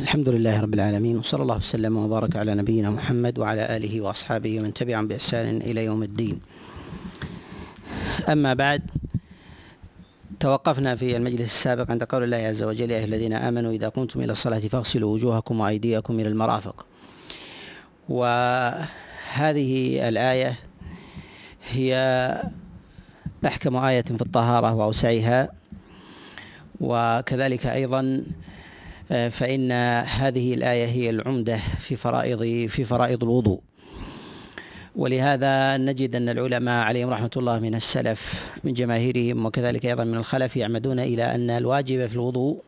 الحمد لله رب العالمين وصلى الله وسلم وبارك على نبينا محمد وعلى آله وأصحابه ومن تبعهم بإحسان إلى يوم الدين. أما بعد توقفنا في المجلس السابق عند قول الله عز وجل يا الذين آمنوا إذا قمتم إلى الصلاة فاغسلوا وجوهكم وأيديكم إلى المرافق. وهذه الآية هي أحكم آية في الطهارة وأوسعها وكذلك أيضا آه، فإن هذه الآية هي العمدة في فرائض في فرائض الوضوء. ولهذا نجد أن العلماء عليهم رحمة الله من السلف من جماهيرهم وكذلك أيضا من الخلف يعمدون إلى أن الواجب في الوضوء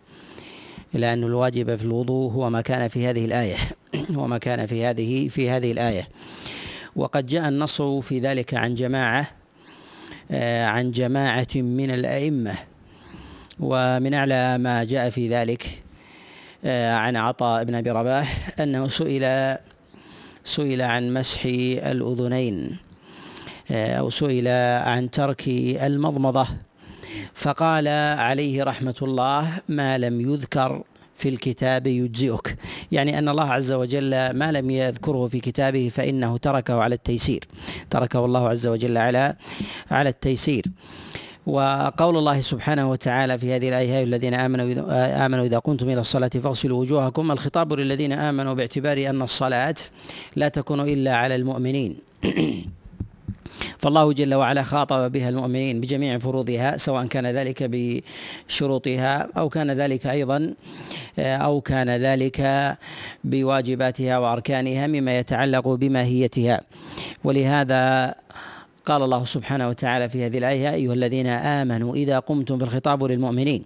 إلى أن الواجب في الوضوء هو ما كان في هذه الآية. هو ما كان في هذه في هذه الآية. وقد جاء النص في ذلك عن جماعة آه، عن جماعة من الأئمة. ومن أعلى ما جاء في ذلك عن عطاء بن أبي رباح أنه سئل سئل عن مسح الأذنين آه، أو سئل عن ترك المضمضة فقال عليه رحمة الله ما لم يذكر في الكتاب يجزئك. يعني أن الله عز وجل ما لم يذكره في كتابه فإنه تركه على التيسير تركه الله عز وجل على على التيسير. وقول الله سبحانه وتعالى في هذه الآية الذين آمنوا إذا, آمنوا إذا قمتم إلى الصلاة فاغسلوا وجوهكم. الخطاب للذين آمنوا باعتبار أن الصلاة لا تكون إلا على المؤمنين. فالله جل وعلا خاطب بها المؤمنين بجميع فروضها سواء كان ذلك بشروطها أو كان ذلك أيضا أو كان ذلك بواجباتها وأركانها مما يتعلق بماهيتها. ولهذا قال الله سبحانه وتعالى في هذه الآية يا أيها الذين آمنوا إذا قمتم في الخطاب للمؤمنين.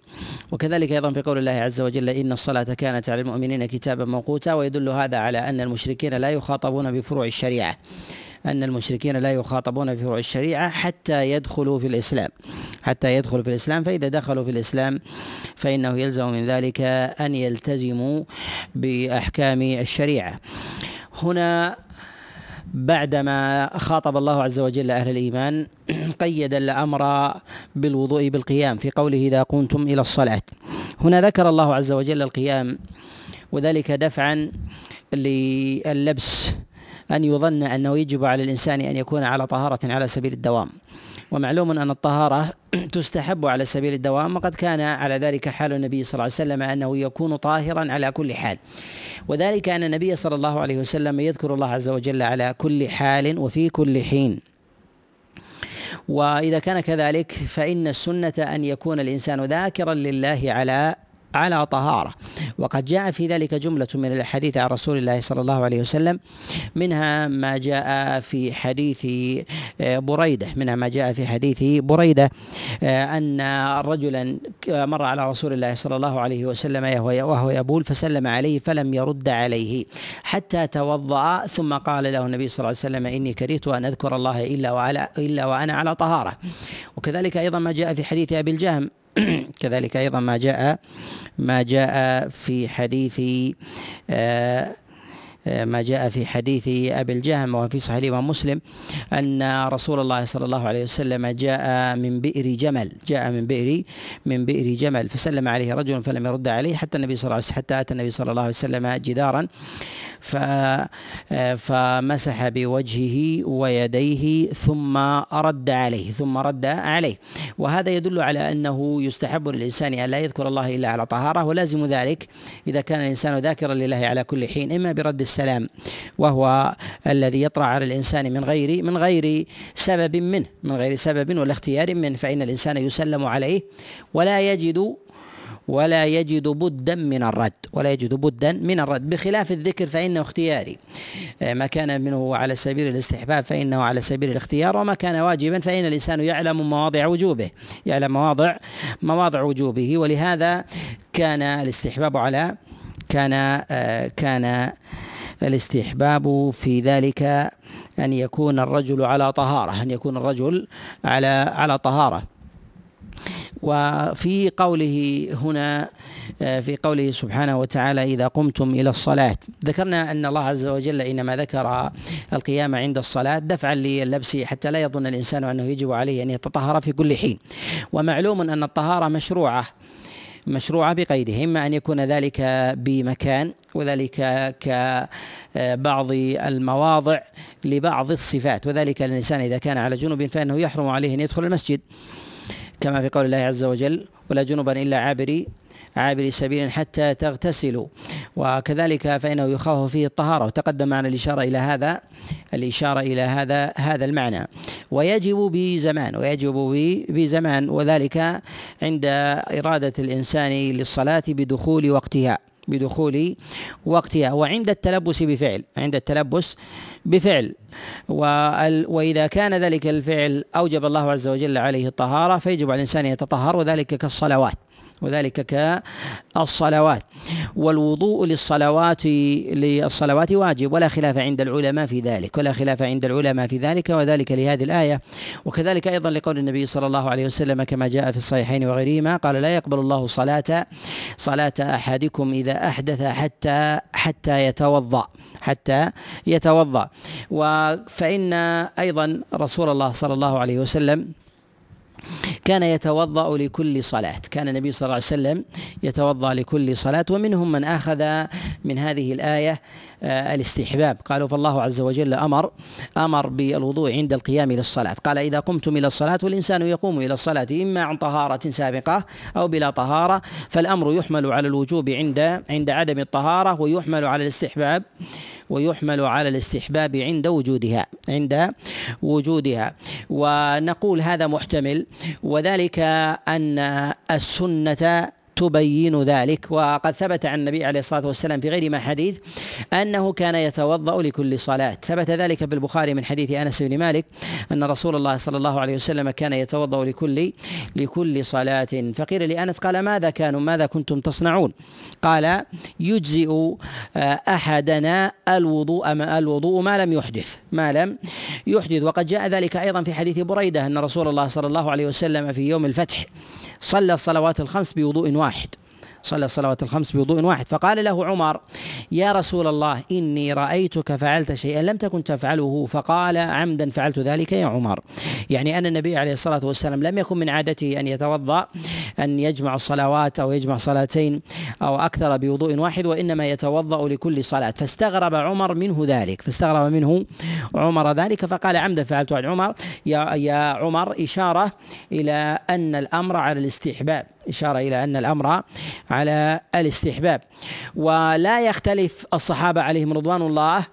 وكذلك أيضا في قول الله عز وجل إن الصلاة كانت على المؤمنين كتابا موقوتا. ويدل هذا على أن المشركين لا يخاطبون بفروع الشريعة. أن المشركين لا يخاطبون بفروع الشريعة حتى يدخلوا في الإسلام. حتى يدخلوا في الإسلام فإذا دخلوا في الإسلام فإنه يلزم من ذلك أن يلتزموا بأحكام الشريعة. هنا بعدما خاطب الله عز وجل أهل الإيمان قيد الأمر بالوضوء بالقيام في قوله إذا قمتم إلى الصلاة. هنا ذكر الله عز وجل القيام وذلك دفعا للبس أن يظن أنه يجب على الإنسان أن يكون على طهارة على سبيل الدوام. ومعلوم أن الطهارة تستحب على سبيل الدوام وقد كان على ذلك حال النبي صلى الله عليه وسلم أنه يكون طاهرا على كل حال. وذلك أن النبي صلى الله عليه وسلم يذكر الله عز وجل على كل حال وفي كل حين. وإذا كان كذلك فإن السنة أن يكون الإنسان ذاكرا لله على على طهارة. وقد جاء في ذلك جملة من الأحاديث عن رسول الله صلى الله عليه وسلم منها ما جاء في حديث آه، بريدة منها ما جاء في حديث بريدة آه، أن رجلا مر على رسول الله صلى الله عليه وسلم وهو يبول فسلم عليه فلم يرد عليه حتى توضأ ثم قال له النبي صلى الله عليه وسلم إني كرهت أن أذكر الله إلا وعلى إلا وأنا على طهارة. وكذلك أيضا ما جاء في حديث أبي الجهم كذلك أيضا ما جاء ما جاء في حديث آه ما جاء في حديث أبي الجهم وفي صحيح الإمام مسلم أن رسول الله صلى الله عليه وسلم جاء من بئر جمل جاء من بئر من بئر جمل فسلم عليه رجل فلم يرد عليه حتى النبي صلى الله عليه حتى أتى النبي صلى الله عليه وسلم جدارا. فمسح بوجهه ويديه ثم رد عليه ثم رد عليه. وهذا يدل على أنه يستحب للإنسان أن لا يذكر الله إلا على طهارة ولازم ذلك إذا كان الإنسان ذاكرا لله على كل حين إما برد السلام وهو الذي يطرأ على الإنسان من غير من غير سبب منه من غير سبب ولا اختيار منه فإن الإنسان يسلم عليه ولا يجد ولا يجد بدا من الرد ولا يجد بدا من الرد. بخلاف الذكر فإنه اختياري. آه، ما كان منه على سبيل الاستحباب فإنه على سبيل الاختيار وما كان واجبا فإن الإنسان يعلم مواضع وجوبه يعلم مواضع مواضع وجوبه. ولهذا كان الاستحباب على كان آه، كان الاستحباب في ذلك أن يكون الرجل على طهارة أن يكون الرجل على على طهارة. وفي قوله هنا آه، في قوله سبحانه وتعالى إذا قمتم إلى الصلاة. ذكرنا أن الله عز وجل إنما ذكر القيام عند الصلاة دفعا للبس حتى لا يظن الإنسان أنه يجب عليه أن يتطهر في كل حين. ومعلوم أن الطهارة مشروعة مشروعة بقيده إما أن يكون ذلك بمكان وذلك كبعض المواضع لبعض الصفات. وذلك الإنسان إذا كان على جنوب فإنه يحرم عليه أن يدخل المسجد. كما في قول الله عز وجل ولا جنبا إلا عابري عابر سبيل حتى تغتسلوا. وكذلك فإنه يخاف فيه الطهارة. وتقدم معنا الإشارة إلى هذا الإشارة إلى هذا هذا المعنى. ويجب بزمان ويجب بزمان وذلك عند إرادة الإنسان للصلاة بدخول وقتها. بدخول وقتها وعند التلبس بفعل عند التلبس بفعل. وإذا كان ذلك الفعل أوجب الله عز وجل عليه الطهارة فيجب على الإنسان يتطهر وذلك كالصلوات. وذلك كالصلوات. والوضوء للصلوات للصلوات واجب ولا خلاف عند العلماء في ذلك ولا خلاف عند العلماء في ذلك وذلك لهذه الآية. وكذلك أيضا لقول النبي صلى الله عليه وسلم كما جاء في الصحيحين وغيرهما قال لا يقبل الله صلاة صلاة أحدكم إذا أحدث حتى حتى يتوضأ حتى يتوضأ. فإن أيضا رسول الله صلى الله عليه وسلم كان يتوضأ لكل صلاة. كان النبي صلى الله عليه وسلم يتوضأ لكل صلاة ومنهم من أخذ من هذه الآية آه، الاستحباب. قالوا فالله عز وجل أمر أمر بالوضوء عند القيام للصلاة. قال إذا قمتم إلى الصلاة والإنسان يقوم إلى الصلاة إما عن طهارة سابقة أو بلا طهارة فالأمر يحمل على الوجوب عند عند عدم الطهارة ويحمل على الاستحباب. ويحمل على الاستحباب عند وجودها عند وجودها. ونقول هذا محتمل وذلك أن السنة تبين ذلك. وقد ثبت عن النبي عليه الصلاة والسلام في غير ما حديث أنه كان يتوضأ لكل صلاة. ثبت ذلك في البخاري من حديث أنس بن مالك أن رسول الله صلى الله عليه وسلم كان يتوضأ لكل لكل صلاة. فقيل لأنس قال ماذا كانوا ماذا كنتم تصنعون؟ قال يجزئ آه، أحدنا الوضوء ما الوضوء ما لم يحدث ما لم يحدث. وقد جاء ذلك أيضا في حديث بريدة أن رسول الله صلى الله عليه وسلم في يوم الفتح صلى الصلوات الخمس بوضوء واحد. صلى الصلوات الخمس بوضوء واحد. فقال له عمر يا رسول الله إني رأيتك فعلت شيئا لم تكن تفعله. فقال عمدا فعلت ذلك يا عمر. يعني أن النبي عليه الصلاة والسلام لم يكن من عادته أن يتوضأ أن يجمع الصلوات أو يجمع صلاتين أو أكثر بوضوء واحد وإنما يتوضأ لكل صلاة. فاستغرب عمر منه ذلك. فاستغرب منه عمر ذلك فقال عمدا فعلت عمر. يا يا عمر إشارة إلى أن الأمر على الاستحباب. إشارة إلى أن الأمر على الاستحباب. ولا يختلف الصحابة عليهم رضوان الله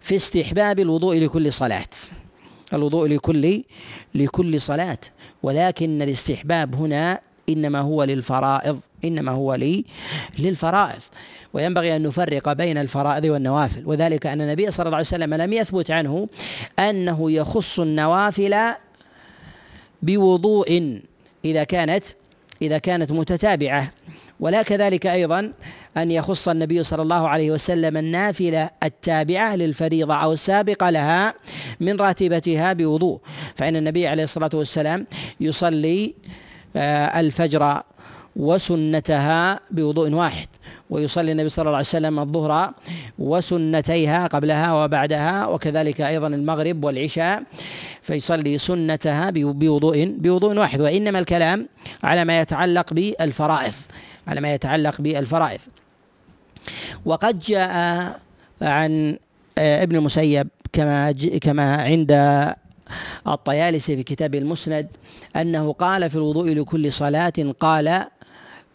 في استحباب الوضوء لكل صلاة. الوضوء لكل لكل صلاة. ولكن الاستحباب هنا إنما هو للفرائض إنما هو لي للفرائض. وينبغي أن نفرق بين الفرائض والنوافل. وذلك أن النبي صلى الله عليه وسلم لم يثبت عنه أنه يخص النوافل بوضوء إذا كانت إذا كانت متتابعة. ولا كذلك أيضا أن يخص النبي صلى الله عليه وسلم النافلة التابعة للفريضة أو السابقة لها من راتبتها بوضوء. فإن النبي عليه الصلاة والسلام يصلي آه، الفجر وسنتها بوضوء واحد. ويصلي النبي صلى الله عليه وسلم الظهر وسنتيها قبلها وبعدها وكذلك أيضا المغرب والعشاء فيصلي سنتها بوضوء بوضوء واحد. وإنما الكلام على ما يتعلق بالفرائض على ما يتعلق بالفرائض. وقد جاء عن ابن المسيب كما كما عند الطيالسي في كتاب المسند أنه قال في الوضوء لكل صلاة قال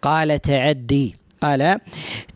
قال تعدي. قال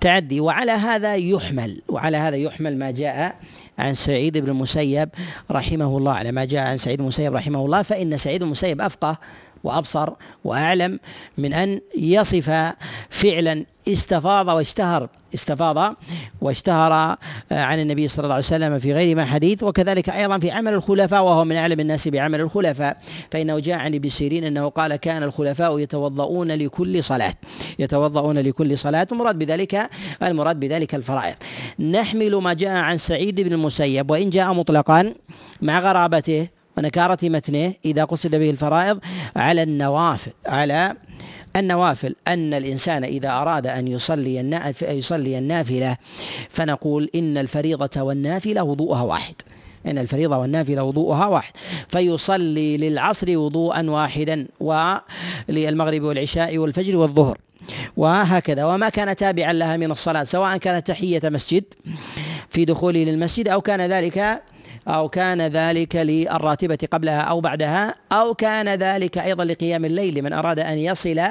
تعدي وعلى هذا يحمل وعلى هذا يحمل ما جاء عن سعيد بن المسيب رحمه الله على ما جاء عن سعيد بن المسيب رحمه الله فإن سعيد بن المسيب أفقه وأبصر وأعلم من أن يصف فعلا استفاض واشتهر استفاض واشتهر آه، عن النبي صلى الله عليه وسلم في غير ما حديث وكذلك أيضا في عمل الخلفاء وهو من أعلم الناس بعمل الخلفاء. فإنه جاء عن ابن سيرين أنه قال كان الخلفاء يتوضؤون لكل صلاه يتوضؤون لكل صلاة المراد بذلك المراد بذلك الفرائض. نحمل ما جاء عن سعيد بن المسيب وإن جاء مطلقا مع غرابته ونكارة متنه إذا قصد به الفرائض على النوافل على النوافل أن الإنسان إذا أراد أن يصلي يصلي النافلة فنقول إن الفريضة والنافلة وضوءها واحد. إن الفريضة والنافلة وضوءها واحد. فيصلي للعصر وضوءا واحدا وللمغرب والعشاء والفجر والظهر. وهكذا. وما كان تابعا لها من الصلاة سواء كانت تحية مسجد في دخوله للمسجد أو كان ذلك أو كان ذلك للراتبة قبلها أو بعدها أو كان ذلك أيضا لقيام الليل لمن أراد أن يصل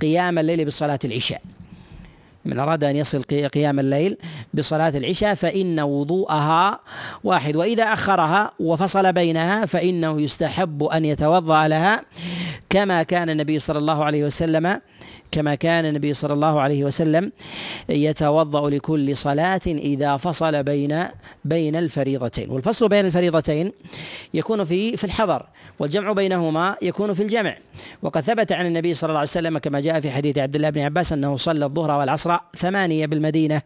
قيام الليل بصلاة العشاء. من أراد أن يصل قيام الليل بصلاة العشاء فإن وضوءها واحد. وإذا أخرها وفصل بينها فإنه يستحب أن يتوضأ لها كما كان النبي صلى الله عليه وسلم كما كان النبي صلى الله عليه وسلم يتوضأ لكل صلاة إذا فصل بين بين الفريضتين. والفصل بين الفريضتين يكون في في الحضر والجمع بينهما يكون في الجمع. وقد ثبت عن النبي صلى الله عليه وسلم كما جاء في حديث عبد الله بن عباس أنه صلى الظهر والعصر ثمانية بالمدينة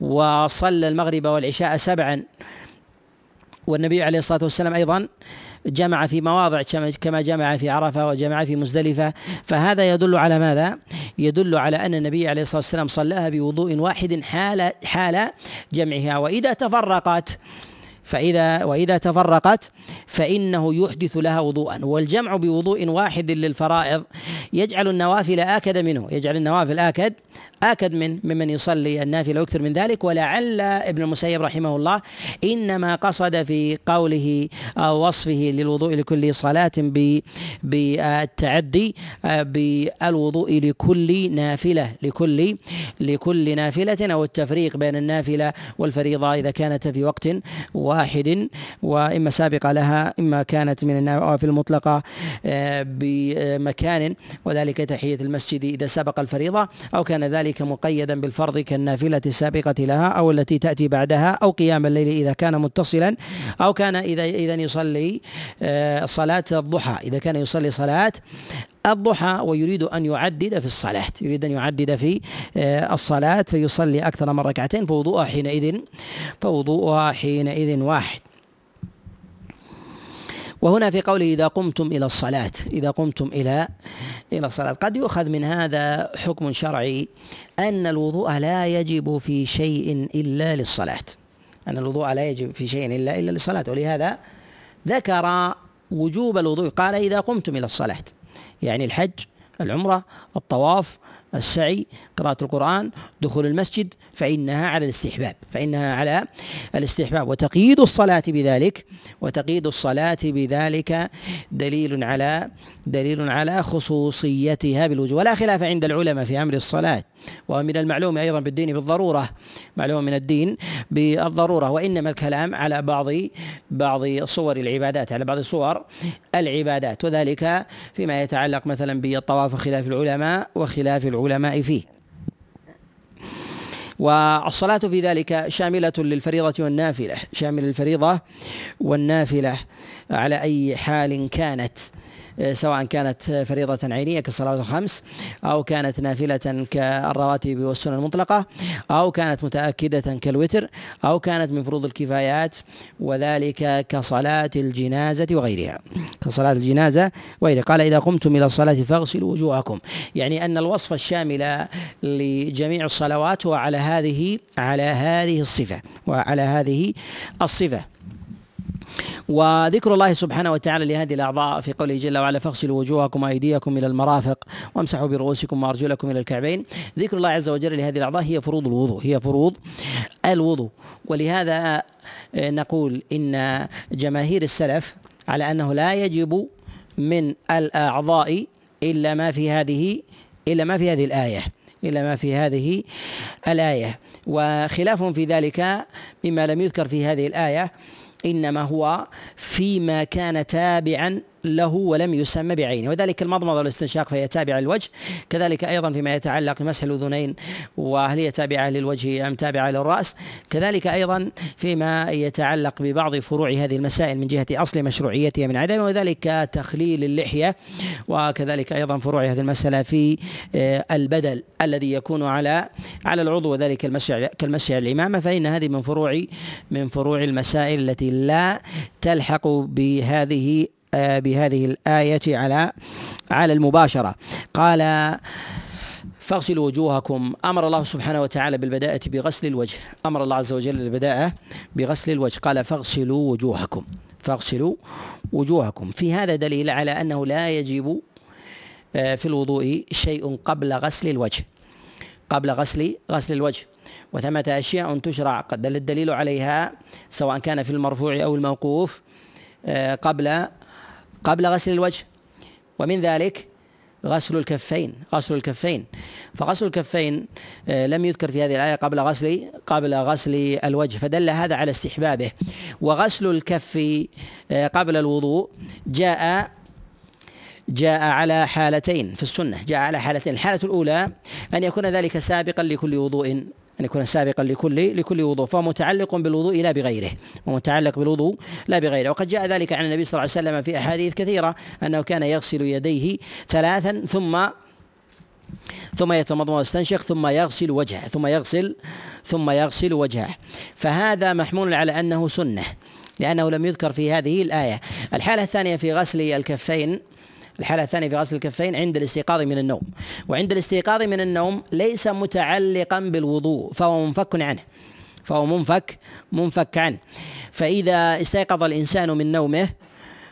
وصلى المغرب والعشاء سبعا. والنبي عليه الصلاة والسلام أيضا جمع في مواضع كما جمع في عرفة وجمع في مزدلفة فهذا يدل على ماذا؟ يدل على أن النبي عليه الصلاة والسلام صلاها بوضوء واحد حال حال جمعها وإذا تفرقت فإذا وإذا تفرقت فإنه يحدث لها وضوءا. والجمع بوضوء واحد للفرائض يجعل النوافل آكد منه. يجعل النوافل آكد آكد من ممن يصلي النافلة ويكثر من ذلك. ولعل ابن المسيب رحمه الله إنما قصد في قوله أو وصفه للوضوء لكل صلاة بالتعدي بالوضوء لكل نافلة لكل لكل نافلة أو التفريق بين النافلة والفريضة إذا كانت في وقت واحد وإما سابقة لها إما كانت من النوافل المطلقة آه، بمكان وذلك تحية المسجد إذا سبق الفريضة أو كان ذلك مقيدا بالفرض كالنافلة السابقة لها أو التي تأتي بعدها أو قيام الليل إذا كان متصلا أو كان إذا إذا يصلي آه، صلاة الضحى. إذا كان يصلي صلاة الضحى ويريد أن يعدد في الصلاة يريد أن يعدد في آه، الصلاة فيصلي أكثر من ركعتين فوضوءها حينئذ فوضوءها حينئذ واحد. وهنا في قوله إذا قمتم إلى الصلاة إذا قمتم إلى إلى الصلاة. قد يؤخذ من هذا حكم شرعي أن الوضوء لا يجب في شيء إلا للصلاة. أن الوضوء لا يجب في شيء إلا إلا للصلاة. ولهذا ذكر وجوب الوضوء. قال إذا قمتم إلى الصلاة يعني الحج العمرة الطواف السعي قراءة القرآن دخول المسجد فإنها على الاستحباب فإنها على الاستحباب. وتقييد الصلاة بذلك وتقييد الصلاة بذلك دليل على دليل على خصوصيتها بالوجوب ولا خلاف عند العلماء في أمر الصلاة ومن المعلوم أيضا بالدين بالضرورة معلوم من الدين بالضرورة. وإنما الكلام على بعض بعض صور العبادات على بعض صور العبادات. وذلك فيما يتعلق مثلا بالطواف خلاف العلماء وخلاف العلماء فيه. والصلاة في ذلك شاملة للفريضة والنافلة شامل الفريضة والنافلة على أي حال كانت. سواء كانت فريضة عينية كالصلاة الخمس أو كانت نافلة كالرواتب والسنن المطلقة أو كانت متأكدة كالوتر أو كانت من فروض الكفايات وذلك كصلاة الجنازة وغيرها. كصلاة الجنازة وغيرها. قال إذا قمتم إلى الصلاة فاغسلوا وجوهكم. يعني أن الوصف الشامل لجميع الصلوات هو على هذه على هذه الصفة وعلى هذه الصفة. وذكر الله سبحانه وتعالى لهذه الأعضاء في قوله جل وعلا فاغسلوا وجوهكم وأيديكم إلى المرافق وامسحوا برؤوسكم وأرجلكم إلى الكعبين. ذكر الله عز وجل لهذه الأعضاء هي فروض الوضوء هي فروض الوضوء. ولهذا نقول إن جماهير السلف على أنه لا يجب من الأعضاء إلا ما في هذه إلا ما في هذه الآية إلا ما في هذه الآية. وخلافهم في ذلك مما لم يذكر في هذه الآية إنما هو فيما كان تابعا له ولم يسمى بعينه. وذلك المضمضة والاستنشاق فهي تابعة للوجه كذلك أيضا فيما يتعلق بمسح الأذنين وهل هي تابعة للوجه أم تابعة للرأس. كذلك أيضا فيما يتعلق ببعض فروع هذه المسائل من جهة أصل مشروعيتها من عدم وذلك تخليل اللحية وكذلك أيضا فروع هذه المسألة في آه، البدل الذي يكون على على العضو وذلك المسح كالمسح الإمامة فإن هذه من فروع من فروع المسائل التي لا تلحق بهذه بهذه الآية على على المباشرة. قال فاغسلوا وجوهكم. أمر الله سبحانه وتعالى بالبداءة بغسل الوجه. أمر الله عز وجل البداءة بغسل الوجه. قال فاغسلوا وجوهكم. فاغسلوا وجوهكم. في هذا دليل على أنه لا يجب آه، في الوضوء شيء قبل غسل الوجه. قبل غسل غسل الوجه. وثمة أشياء تشرع. قد دل الدليل عليها سواء كان في المرفوع أو الموقوف آه، قبل قبل غسل الوجه ومن ذلك غسل الكفين غسل الكفين. فغسل الكفين آه، لم يذكر في هذه الآية قبل غسل قبل غسل الوجه فدل هذا على استحبابه. وغسل الكف آه، قبل الوضوء جاء جاء على حالتين في السنة جاء على حالتين. الحالة الأولى أن يكون ذلك سابقا لكل وضوء أن يكون سابقا لكل لكل وضوء فهو متعلق بالوضوء لا بغيره ومتعلق بالوضوء لا بغيره. وقد جاء ذلك عن النبي صلى الله عليه وسلم في أحاديث كثيرة أنه كان يغسل يديه ثلاثا ثم ثم يتمضمض ويستنشق ثم يغسل وجهه ثم يغسل ثم يغسل وجهه. فهذا محمول على أنه سنة لأنه لم يذكر في هذه الآية. الحالة الثانية في غسل الكفين الحالة الثانية في غسل الكفين عند الاستيقاظ من النوم. وعند الاستيقاظ من النوم ليس متعلقا بالوضوء فهو منفك عنه. فهو منفك منفك عنه. فإذا استيقظ الإنسان من نومه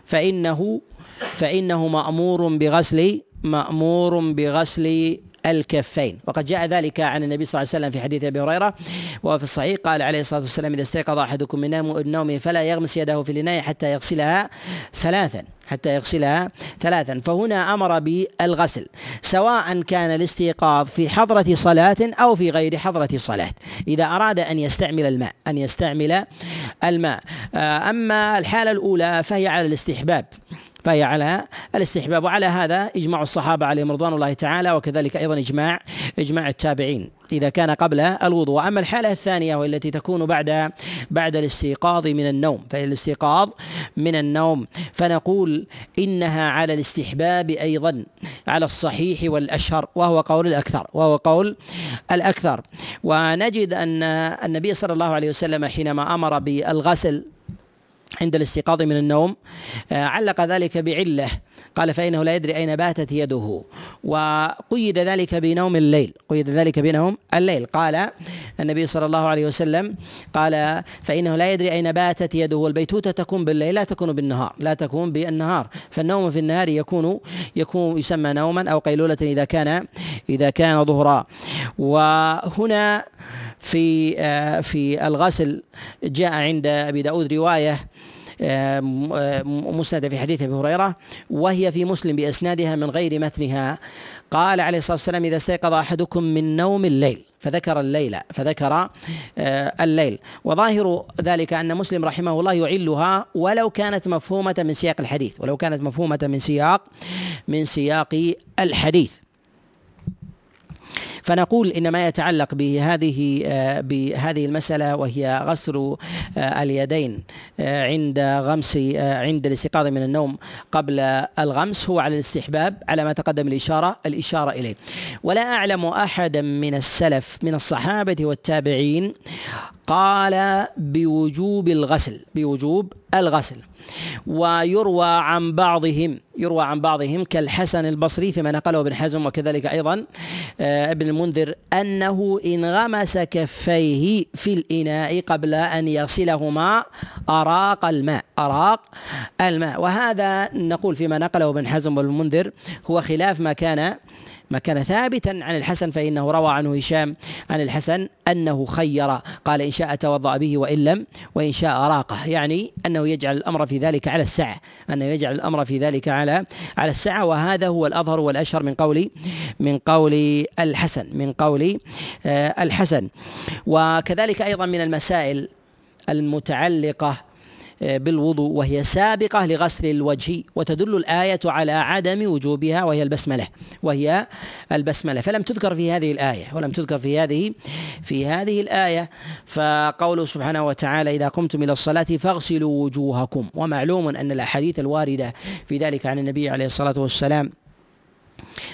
فإنه فإنه مأمور بغسل مأمور بغسل الكفين. وقد جاء ذلك عن النبي صلى الله عليه وسلم في حديث أبي هريرة وفي الصحيح قال عليه الصلاة والسلام إذا استيقظ أحدكم من نومه فلا يغمس يده في الإناء حتى يغسلها ثلاثا حتى يغسلها ثلاثا. فهنا أمر بالغسل سواء كان الاستيقاظ في حضرة صلاة أو في غير حضرة صلاة إذا أراد أن يستعمل الماء أن يستعمل الماء. آه، أما الحالة الأولى فهي على الاستحباب. فهي على الاستحباب. وعلى هذا إجماع الصحابة عليهم رضوان الله تعالى وكذلك أيضا إجماع إجماع التابعين إذا كان قبل الوضوء. واما الحالة الثانية والتي تكون بعد بعد الاستيقاظ من النوم فالاستيقاظ من النوم فنقول إنها على الاستحباب أيضا على الصحيح والأشهر وهو قول الأكثر وهو قول الأكثر. ونجد أن النبي صلى الله عليه وسلم حينما أمر بالغسل عند الاستيقاظ من النوم آه، علق ذلك بعلة قال فإنه لا يدري أين باتت يده وقيد ذلك بنوم الليل قيد ذلك بنوم الليل. قال النبي صلى الله عليه وسلم قال فإنه لا يدري أين باتت يده والبيتوتة تكون بالليل لا تكون بالنهار لا تكون بالنهار. فالنوم في النهار يكون يكون يسمى نوما أو قيلولة إذا كان إذا كان ظهرا. وهنا في آه، في الغسل جاء عند أبي داود رواية مسندة في حديث أبي هريرة وهي في مسلم بإسنادها من غير متنها. قال عليه الصلاة والسلام إذا استيقظ أحدكم من نوم الليل فذكر الليل فذكر الليل. وظاهر ذلك أن مسلم رحمه الله يعلها ولو كانت مفهومة من سياق الحديث ولو كانت مفهومة من سياق من سياق الحديث. فنقول إن ما يتعلق بهذه آه، بهذه المسألة وهي غسل آه، اليدين آه، عند غمس عند الاستيقاظ من النوم قبل الغمس هو على الاستحباب على ما تقدم الإشارة الإشارة إليه. ولا أعلم أحدا من السلف من الصحابة والتابعين قال بوجوب الغسل بوجوب الغسل. ويروى عن بعضهم يروى عن بعضهم كالحسن البصري فيما نقله ابن حزم وكذلك أيضا آه، ابن المنذر أنه إن غمس كفيه في الإناء قبل أن يغسلهما أراق الماء أراق الماء. وهذا نقول فيما نقله ابن حزم والمنذر هو خلاف ما كان ما كان ثابتا عن الحسن فإنه روى عنه هشام عن الحسن أنه خير قال إن شاء توضأ به وإن لم وإن شاء راقه. يعني أنه يجعل الأمر في ذلك على السعة أنه يجعل الأمر في ذلك على على السعة وهذا هو الأظهر والأشهر من قول من قول الحسن من قول آه، الحسن. وكذلك أيضا من المسائل المتعلقة بالوضوء وهي سابقة لغسل الوجه وتدل الآية على عدم وجوبها وهي البسملة وهي البسملة. فلم تذكر في هذه الآية ولم تذكر في هذه في هذه الآية. فقوله سبحانه وتعالى إذا قمتم إلى الصلاة فاغسلوا وجوهكم. ومعلوم أن الأحاديث الواردة في ذلك عن النبي عليه الصلاة والسلام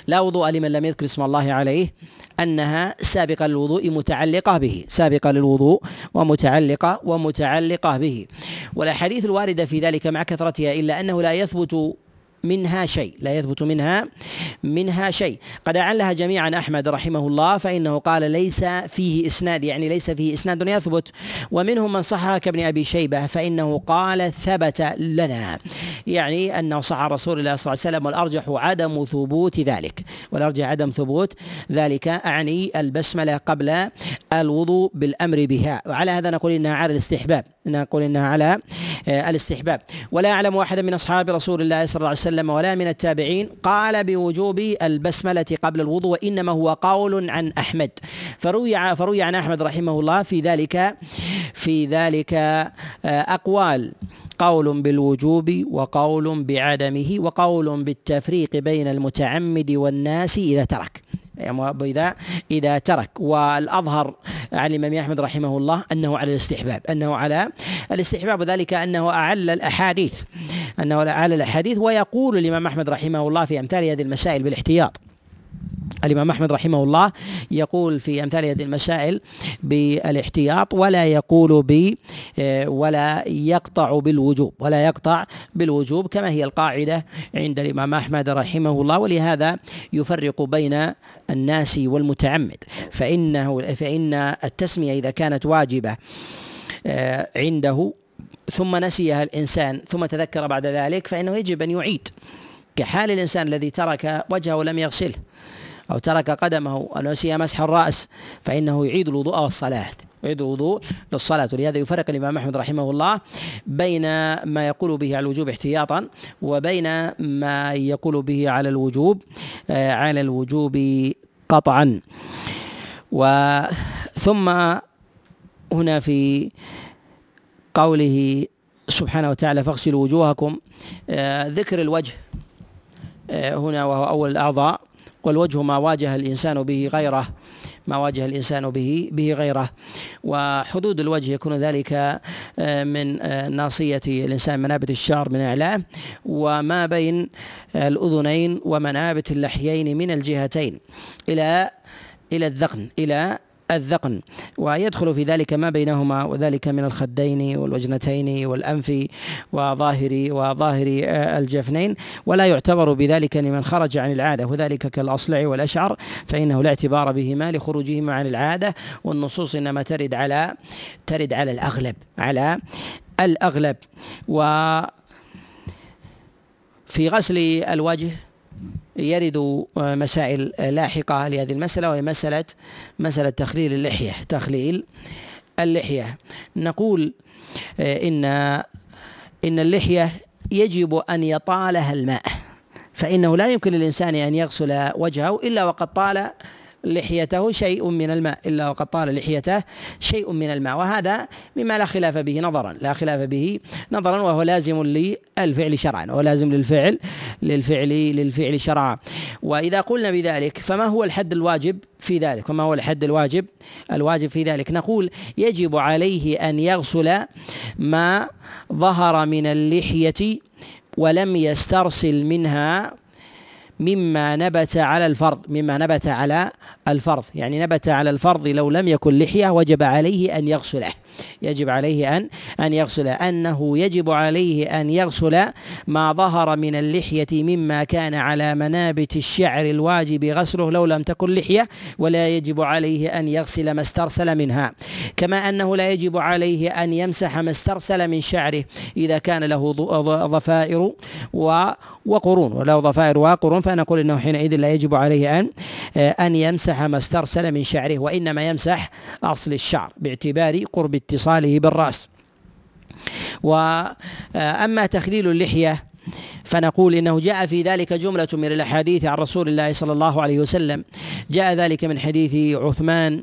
لا وضوء لمن لم يذكر اسم الله عليه أنها سابقة للوضوء متعلقة به سابقة للوضوء ومتعلقة ومتعلقة به. والأحاديث الواردة في ذلك مع كثرتها إلا أنه لا يثبت منها شيء لا يثبت منها منها شيء. قد أعلها جميعا أحمد رحمه الله فإنه قال ليس فيه إسناد يعني ليس فيه إسناد يثبت. ومنهم من صحها كابن أبي شيبة فإنه قال ثبت لنا. يعني أنه صح رسول الله صلى الله عليه وسلم والأرجح عدم ثبوت ذلك. والأرجح عدم ثبوت ذلك أعني البسملة قبل الوضوء بالأمر بها. وعلى هذا نقول إنها على الاستحباب. نقول إنها على آه، الاستحباب. ولا أعلم أحدا من أصحاب رسول الله صلى الله عليه وسلم ولا من التابعين قال بوجوب البسملة قبل الوضوء وإنما هو قول عن أحمد. فروي فروي عن أحمد رحمه الله في ذلك في ذلك آه، أقوال. قول بالوجوب وقول بعدمه وقول بالتفريق بين المتعمد والناس إذا ترك. إذا إذا ترك. والأظهر عن الإمام أحمد رحمه الله أنه على الاستحباب أنه على الاستحباب وذلك أنه أعل الأحاديث أنه أعل الأحاديث ويقول الإمام أحمد رحمه الله في أمثال هذه المسائل بالاحتياط. الإمام أحمد رحمه الله يقول في أمثال هذه المسائل بالاحتياط ولا يقول ب ولا يقطع بالوجوب ولا يقطع بالوجوب كما هي القاعدة عند الإمام أحمد رحمه الله ولهذا يفرق بين الناس والمتعمد. فإنه فإن التسمية إذا كانت واجبة آه، عنده ثم نسيها الإنسان ثم تذكر بعد ذلك فإنه يجب أن يعيد. كحال الإنسان الذي ترك وجهه ولم يغسله. أو ترك قدمه أو نسي مسح الرأس فإنه يعيد الوضوء والصلاة. يعيد الوضوء للصلاة. ولهذا يفرق الإمام أحمد رحمه الله بين ما يقول به على الوجوب احتياطا وبين ما يقول به على الوجوب آه، على الوجوب قطعا. وثم هنا في قوله سبحانه وتعالى فاغسلوا وجوهكم. آه، ذكر الوجه آه، هنا وهو أول الأعضاء. والوجه ما واجه الإنسان به غيره ما واجه الإنسان به به غيره. وحدود الوجه يكون ذلك آه، من آه، ناصية الإنسان منابت الشعر من أعلاه. وما بين الأذنين ومنابت اللحيين من الجهتين إلى إلى الذقن إلى الذقن ويدخل في ذلك ما بينهما وذلك من الخدين والوجنتين والأنف وظاهر وظاهر الجفنين ولا يعتبر بذلك لمن خرج عن العادة. وذلك كالأصلع والأشعر فإنه لا اعتبار بهما لخروجهما عن العادة والنصوص إنما ترد على ترد على الأغلب على الأغلب. و في غسل الوجه يرد مسائل لاحقة لهذه المسألة وهي مسألة مسألة تخليل اللحية تخليل اللحية. نقول آه، إن إن اللحية يجب أن يطالها الماء فإنه لا يمكن للإنسان أن يغسل وجهه إلا وقد طال لحيته شيء من الماء إلا وقد طال لحيته شيء من الماء. وهذا مما لا خلاف به نظرا لا خلاف به نظرا وهو لازم للفعل شرعا وهو لازم للفعل للفعل للفعل شرعا. وإذا قلنا بذلك فما هو الحد الواجب في ذلك؟ وما هو الحد الواجب؟ الواجب في ذلك. نقول يجب عليه أن يغسل ما ظهر من اللحية ولم يسترسل منها مما نبت على الفرض مما نبت على الفرض. يعني نبت على الفرض لو لم يكن لحية وجب عليه أن يغسله. يجب عليه أن أن يغسل. أنه يجب عليه أن يغسل ما ظهر من اللحية مما كان على منابت الشعر الواجب غسله لو لم تكن لحية ولا يجب عليه أن يغسل ما استرسل منها. كما أنه لا يجب عليه أن يمسح ما استرسل من شعره إذا كان له ضفائر وقرون. ولو ضفائر وقرون فنقول إنه حينئذ لا يجب عليه ان أن يمسح ما استرسل من شعره وإنما يمسح أصل الشعر باعتبار قرب اتصاله بالرأس. واما تخليل اللحية فنقول إنه جاء في ذلك جملة من الأحاديث عن رسول الله صلى الله عليه وسلم. جاء ذلك من حديث عثمان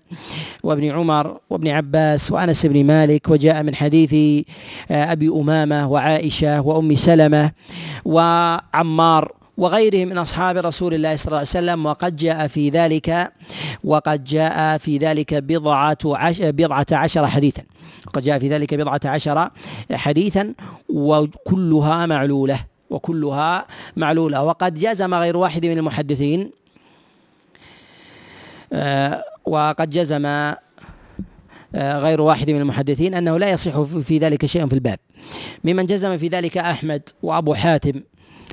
وابن عمر وابن عباس وأنس بن مالك وجاء من حديث آه، أبي أمامة وعائشة وأم سلمة وعمار وغيرهم من أصحاب رسول الله صلى الله عليه وسلم وقد جاء في ذلك وقد جاء في ذلك بضعة بضعة عشر حديثا. وقد جاء في ذلك بضعة عشر حديثا وكلها معلولة وكلها معلولة. وقد جزم غير واحد من المحدثين آه، وقد جزم آه، غير واحد من المحدثين أنه لا يصح في ذلك شيء في الباب. ممن جزم في ذلك أحمد وأبو حاتم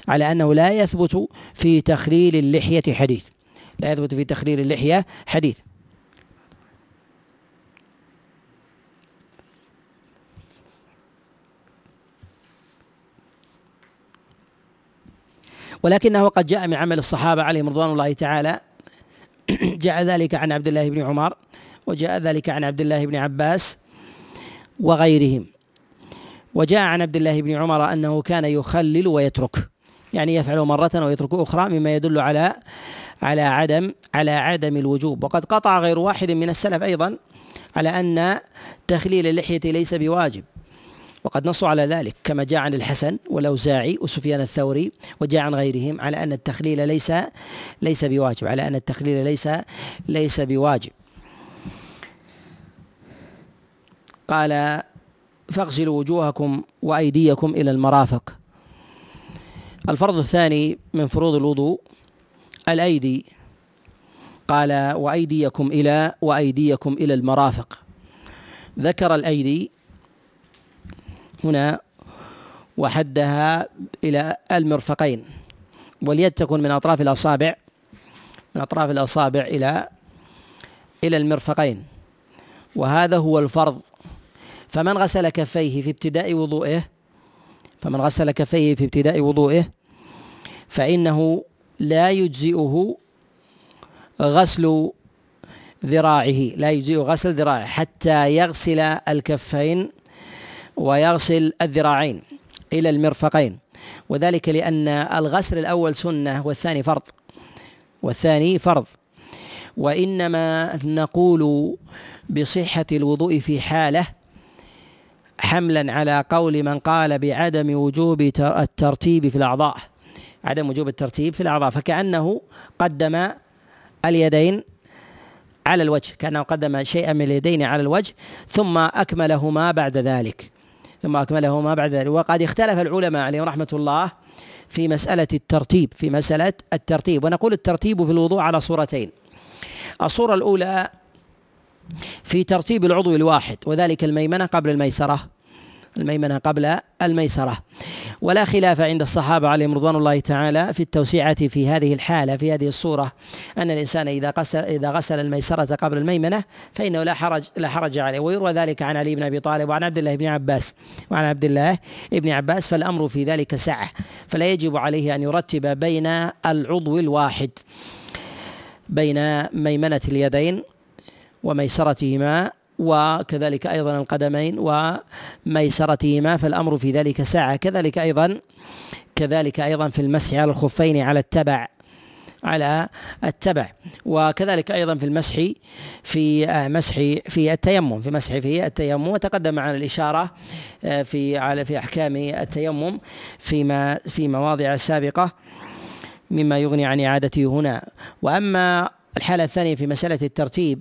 على أنه لا يثبت في تخليل اللحية حديث. لا يثبت في تخليل اللحية حديث. ولكنه قد جاء من عمل الصحابة عليهم رضوان الله تعالى. جاء ذلك عن عبد الله بن عمر وجاء ذلك عن عبد الله بن عباس وغيرهم. وجاء عن عبد الله بن عمر أنه كان يخلل ويترك. يعني يفعل مرة ويترك أخرى مما يدل على على عدم على عدم الوجوب. وقد قطع غير واحد من السلف أيضا على أن تخليل اللحية ليس بواجب. وقد نصوا على ذلك كما جاء عن الحسن والأوزاعي وسفيان الثوري وجاء عن غيرهم على أن التخليل ليس ليس بواجب على أن التخليل ليس ليس بواجب. قال فاغسلوا وجوهكم وأيديكم إلى المرافق. الفرض الثاني من فروض الوضوء الأيدي. قال وأيديكم إلى وأيديكم إلى المرافق. ذكر الأيدي هنا وحدها إلى المرفقين. واليد تكون من أطراف الأصابع من أطراف الأصابع إلى إلى المرفقين. وهذا هو الفرض. فمن غسل كفيه في ابتداء وضوئه فمن غسل كفيه في ابتداء وضوئه فإنه لا يجزئه غسل ذراعه لا يجزئه غسل ذراعه حتى يغسل الكفين ويغسل الذراعين إلى المرفقين. وذلك لأن الغسل الأول سنة والثاني فرض والثاني فرض. وإنما نقول بصحة الوضوء في حالة حملا على قول من قال بعدم وجوب الترتيب في الأعضاء. عدم وجوب الترتيب في الأعضاء. فكأنه قدم اليدين على الوجه كأنه قدم شيئا من اليدين على الوجه ثم أكملهما بعد ذلك. ثم أكملهما بعد ذلك. وقد اختلف العلماء عليهم رحمة الله في مسألة الترتيب في مسألة الترتيب. ونقول الترتيب في الوضوء على صورتين. الصورة الأولى في ترتيب العضو الواحد وذلك الميمنة قبل الميسرة. الميمنة قبل الميسرة. ولا خلاف عند الصحابة عليهم رضوان الله تعالى في التوسعة في هذه الحالة في هذه الصورة. أن الإنسان إذا غسل إذا غسل الميسرة قبل الميمنة فإنه لا حرج لا حرج عليه. ويروى ذلك عن علي بن أبي طالب وعن عبد الله بن عباس وعن عبد الله بن عباس. فالأمر في ذلك سعة. فلا يجب عليه أن يرتب بين العضو الواحد بين ميمنة اليدين وميسرتهما وكذلك أيضا القدمين وميسرتهما فالأمر في ذلك ساعة. كذلك أيضا كذلك أيضا في المسح على الخفين على التبع على التبع. وكذلك أيضا في المسح في آه، مسح في التيمم في مسح في التيمم. وتقدم معنا الإشارة آه، في على في أحكام التيمم فيما في مواضع سابقة مما يغني عن إعادته هنا. وأما الحالة الثانية في مسألة الترتيب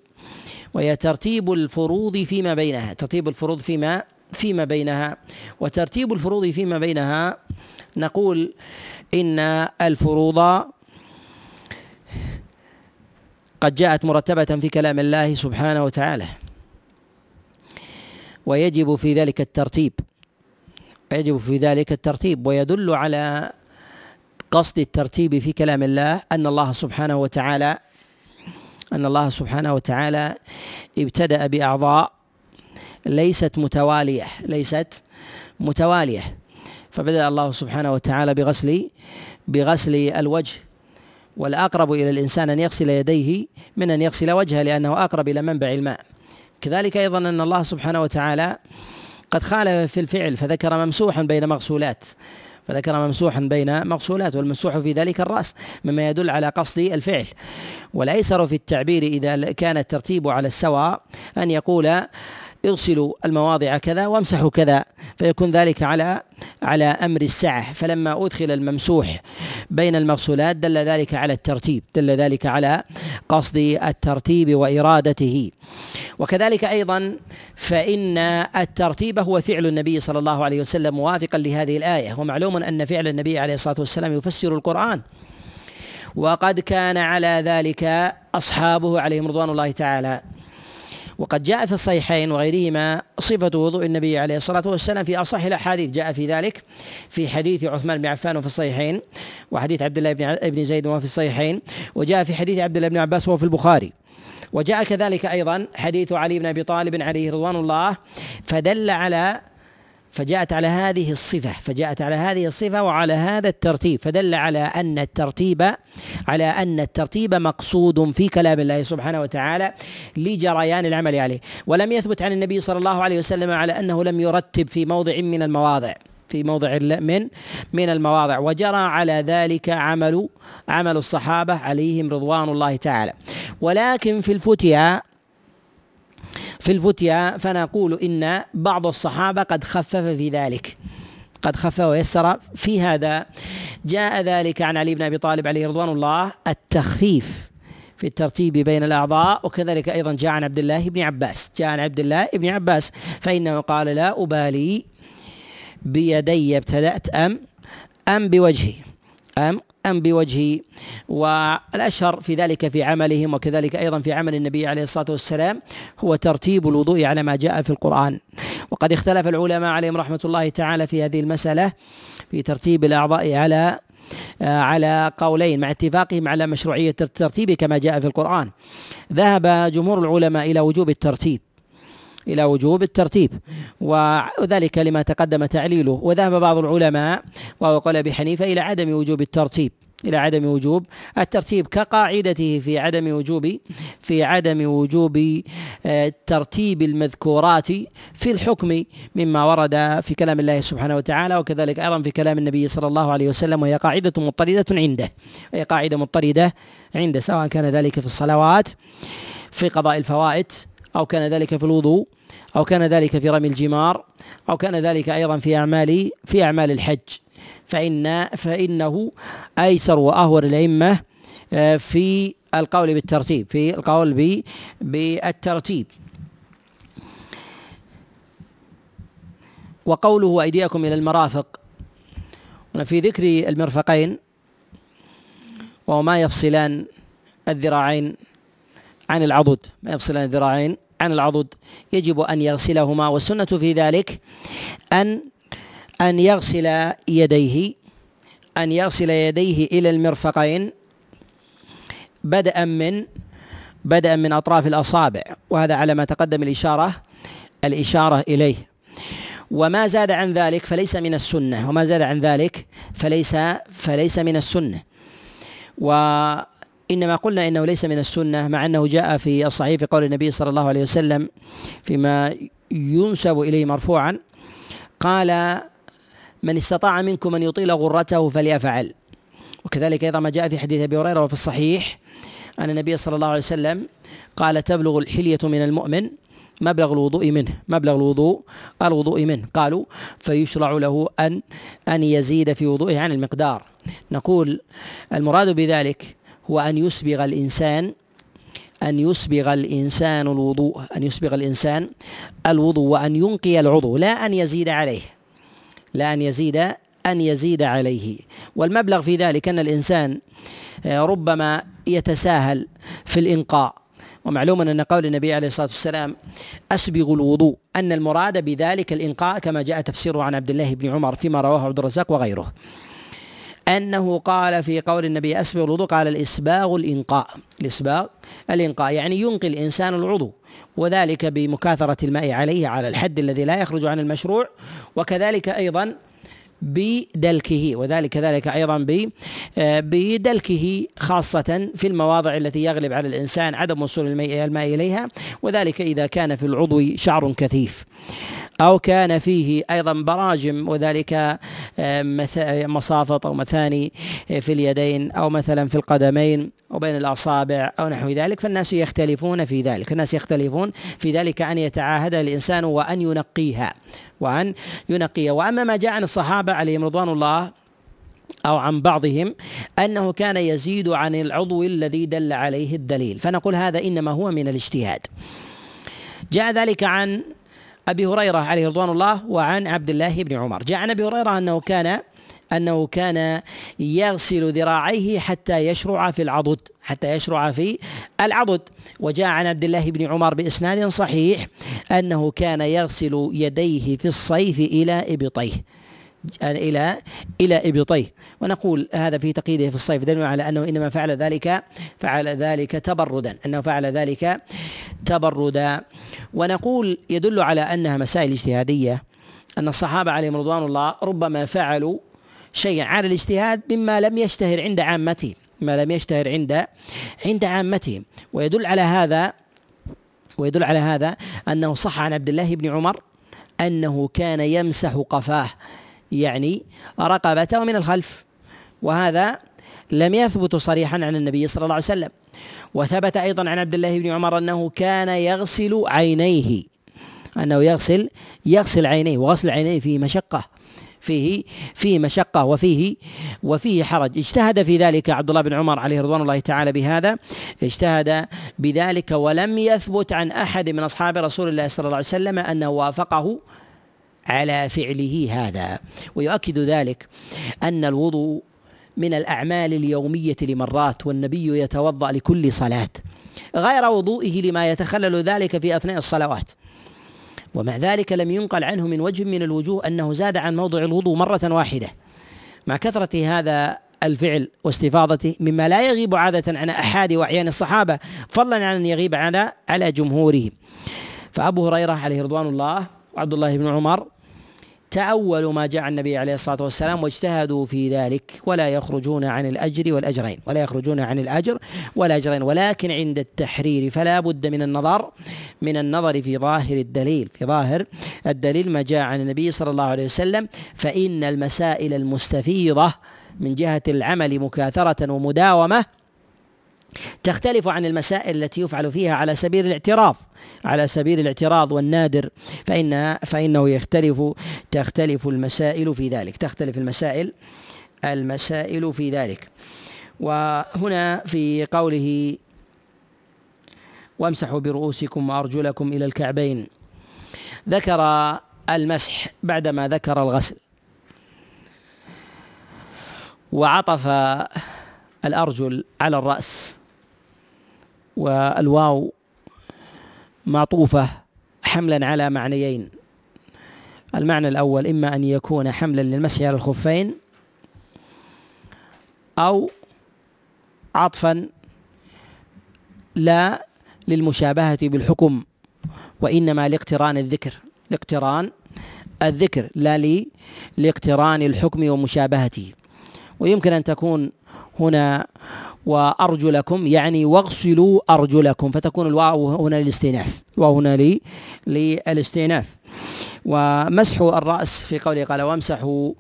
وهي ترتيب الفروض فيما بينها ترتيب الفروض فيما فيما بينها. وترتيب الفروض فيما بينها نقول إن الفروض قد جاءت مرتبة في كلام الله سبحانه وتعالى. ويجب في ذلك الترتيب ويجب في ذلك الترتيب. ويدل على قصد الترتيب في كلام الله أن الله سبحانه وتعالى أن الله سبحانه وتعالى ابتدأ بأعضاء ليست متوالية ليست متوالية. فبدأ الله سبحانه وتعالى بغسل بغسل الوجه. والأقرب إلى الإنسان أن يغسل يديه من أن يغسل وجهه لأنه أقرب إلى منبع الماء. كذلك أيضا أن الله سبحانه وتعالى قد خالف في الفعل فذكر ممسوحا بين مغسولات. فذكر ممسوحا بين مغسولات والممسوح في ذلك الرأس مما يدل على قصد الفعل. والأيسر في التعبير إذا كان الترتيب على السواء أن يقول اغسلوا المواضع كذا وامسحوا كذا فيكون ذلك على على أمر السعه فلما أدخل الممسوح بين المغسولات دل ذلك على الترتيب دل ذلك على قصد الترتيب وإرادته. وكذلك أيضا فإن الترتيب هو فعل النبي صلى الله عليه وسلم موافقا لهذه الآية. ومعلوم أن فعل النبي عليه الصلاة والسلام يفسر القرآن. وقد كان على ذلك أصحابه عليهم رضوان الله تعالى. وقد جاء في الصحيحين وغيرهما صفة وضوء النبي عليه الصلاة والسلام في أصح الأحاديث. جاء في ذلك في حديث عثمان بن عفان وفي الصحيحين وحديث عبد الله بن زيد وفي الصحيحين وجاء في حديث عبد الله بن عباس وهو في البخاري. وجاء كذلك أيضا حديث علي بن أبي طالب عليه رضوان الله فدل على فجاءت على هذه الصفة فجاءت على هذه الصفة وعلى هذا الترتيب فدل على أن الترتيب على أن الترتيب مقصود في كلام الله سبحانه وتعالى لجريان العمل عليه. ولم يثبت عن النبي صلى الله عليه وسلم على أنه لم يرتب في موضع من المواضع في موضع من من المواضع. وجرى على ذلك عمل عمل الصحابة عليهم رضوان الله تعالى. ولكن في الفتيا في الفتيا فنقول إن بعض الصحابة قد خفف في ذلك. قد خفف ويسر في هذا. جاء ذلك عن علي بن أبي طالب عليه رضوان الله التخفيف في الترتيب بين الأعضاء وكذلك أيضا جاء عن عبد الله بن عباس. جاء عن عبد الله بن عباس فإنه قال لا أبالي بيدي ابتدأت أم أم بوجهي أم أم بوجهه والأشهر في ذلك في عملهم وكذلك أيضا في عمل النبي عليه الصلاة والسلام هو ترتيب الوضوء على ما جاء في القرآن. وقد اختلف العلماء عليهم رحمة الله تعالى في هذه المسألة في ترتيب الأعضاء على على قولين مع اتفاقهم على مشروعية الترتيب كما جاء في القرآن. ذهب جمهور العلماء إلى وجوب الترتيب. إلى وجوب الترتيب. وذلك لما تقدم تعليله. وذهب بعض العلماء وهو قال أبي حنيفة إلى عدم وجوب الترتيب. إلى عدم وجوب الترتيب كقاعدته في عدم وجوب في عدم وجوب آه، ترتيب المذكورات في الحكم مما ورد في كلام الله سبحانه وتعالى وكذلك أيضا في كلام النبي صلى الله عليه وسلم وهي قاعدة مضطردة عنده. وهي قاعدة مضطردة عنده سواء كان ذلك في الصلوات في قضاء الفوائد أو كان ذلك في الوضوء أو كان ذلك في رمي الجمار أو كان ذلك أيضا في أعمال في أعمال الحج. فإن فإنه أيسر وأهور الأئمة آه، في القول بالترتيب في القول بالترتيب. وقوله أيديكم إلى المرافق. في ذكر المرفقين وما يفصلان الذراعين. عن العضد ما يفصلان الذراعين عن العضد. يجب أن يغسلهما والسنة في ذلك أن أن يغسل يديه أن يغسل يديه إلى المرفقين بدءا من بدءا من أطراف الأصابع. وهذا على ما تقدم الإشارة الإشارة إليه. وما زاد عن ذلك فليس من السنة. وما زاد عن ذلك فليس فليس من السنة. و إنما قلنا إنه ليس من السنة مع أنه جاء في الصحيح في قول النبي صلى الله عليه وسلم فيما ينسب إليه مرفوعا قال من استطاع منكم أن يطيل غرته فليفعل. وكذلك أيضا ما جاء في حديث أبي هريرة وفي الصحيح أن النبي صلى الله عليه وسلم قال تبلغ الحلية من المؤمن مبلغ الوضوء منه مبلغ الوضوء الوضوء منه. قالوا فيشرع له أن أن يزيد في وضوئه عن المقدار. نقول المراد بذلك هو أن يسبغ الإنسان أن يسبغ الإنسان الوضوء أن يسبغ الإنسان الوضوء وأن ينقي العضو لا أن يزيد عليه. لا أن يزيد أن يزيد عليه. والمبلغ في ذلك أن الإنسان آه، ربما يتساهل في الإنقاء. ومعلوم أن قول النبي عليه الصلاة والسلام أسبغ الوضوء أن المراد بذلك الإنقاء كما جاء تفسيره عن عبد الله بن عمر فيما رواه عبد الرزاق وغيره. أنه قال في قول النبي أسبغ الوضوء قال الإسباغ الإنقاء. الإسباغ الإنقاء يعني ينقي الإنسان العضو وذلك بمكاثرة الماء عليه على الحد الذي لا يخرج عن المشروع وكذلك أيضا بدلكه وذلك ذلك أيضا بدلكه خاصة في المواضع التي يغلب على الإنسان عدم وصول الماء إليها وذلك إذا كان في العضو شعر كثيف. أو كان فيه أيضا براجم وذلك آه، مصافط أو مثاني آه، في اليدين أو مثلا في القدمين أو بين الأصابع أو نحو ذلك. فالناس يختلفون في ذلك. الناس يختلفون في ذلك أن يتعاهد الإنسان وأن ينقيها وأن ينقيها. وأما ما جاء عن الصحابة عليهم رضوان الله أو عن بعضهم أنه كان يزيد عن العضو الذي دل عليه الدليل. فنقول هذا إنما هو من الاجتهاد. جاء ذلك عن أبي هريرة عليه رضوان الله وعن عبد الله بن عمر. جاء عن أبي هريرة أنه كان أنه كان يغسل ذراعيه حتى يشرع في العضد حتى يشرع في العضد. وجاء عن عبد الله بن عمر بإسناد صحيح أنه كان يغسل يديه في الصيف إلى إبطيه. إلى إلى ابطيه ونقول هذا في تقييده في الصيف دليل على أنه إنما فعل ذلك فعل ذلك تبردا أنه فعل ذلك تبردا. ونقول يدل على أنها مسائل اجتهادية أن الصحابة عليهم رضوان الله ربما فعلوا شيئا على الاجتهاد مما لم يشتهر عند عامته ما لم يشتهر عند عند عامتهم. ويدل على هذا ويدل على هذا أنه صح عن عبد الله بن عمر أنه كان يمسح قفاه. يعني رقبته من الخلف. وهذا لم يثبت صريحا عن النبي صلى الله عليه وسلم. وثبت أيضا عن عبد الله بن عمر أنه كان يغسل عينيه أنه يغسل يغسل عينيه وغسل عينيه فيه مشقة فيه فيه مشقة وفيه وفيه حرج. اجتهد في ذلك عبد الله بن عمر عليه رضوان الله تعالى بهذا. اجتهد بذلك ولم يثبت عن أحد من أصحاب رسول الله صلى الله عليه وسلم أنه وافقه على فعله هذا. ويؤكد ذلك أن الوضوء من الأعمال اليومية لمرات والنبي يتوضأ لكل صلاة غير وضوئه لما يتخلل ذلك في أثناء الصلوات. ومع ذلك لم ينقل عنه من وجه من الوجوه أنه زاد عن موضع الوضوء مرة واحدة. مع كثرة هذا الفعل واستفاضته مما لا يغيب عادة عن أحد وأعيان الصحابة فضلا عن أن يغيب على على جمهورهم فأبو هريرة عليه رضوان الله وعبد الله بن عمر تأولوا ما جاء النبي عليه الصلاة والسلام واجتهدوا في ذلك ولا يخرجون عن الأجر والأجرين ولا يخرجون عن الأجر والأجرين ولكن عند التحرير فلا بد من النظر من النظر في ظاهر الدليل في ظاهر الدليل ما جاء عن النبي صلى الله عليه وسلم فإن المسائل المستفيضة من جهة العمل مكاثرة ومداومة تختلف عن المسائل التي يفعل فيها على سبيل الاعتراض على سبيل الاعتراض والنادر فإن فإنه يختلف تختلف المسائل في ذلك تختلف المسائل المسائل في ذلك. وهنا في قوله وامسحوا برؤوسكم وأرجلكم إلى الكعبين ذكر المسح بعدما ذكر الغسل. وعطف الأرجل على الرأس والواو معطوفة حملا على معنيين. المعنى الأول إما أن يكون حملا للمسح على الخفين أو عطفا لا للمشابهة بالحكم وإنما لاقتران الذكر. لاقتران الذكر لا لاقتران الحكم ومشابهته. ويمكن أن تكون هنا وأرجلكم يعني واغسلوا أرجلكم فتكون الواو هنا للاستئناف الواو هنا لي للاستئناف. ومسح الرأس في قوله قال وامسحوا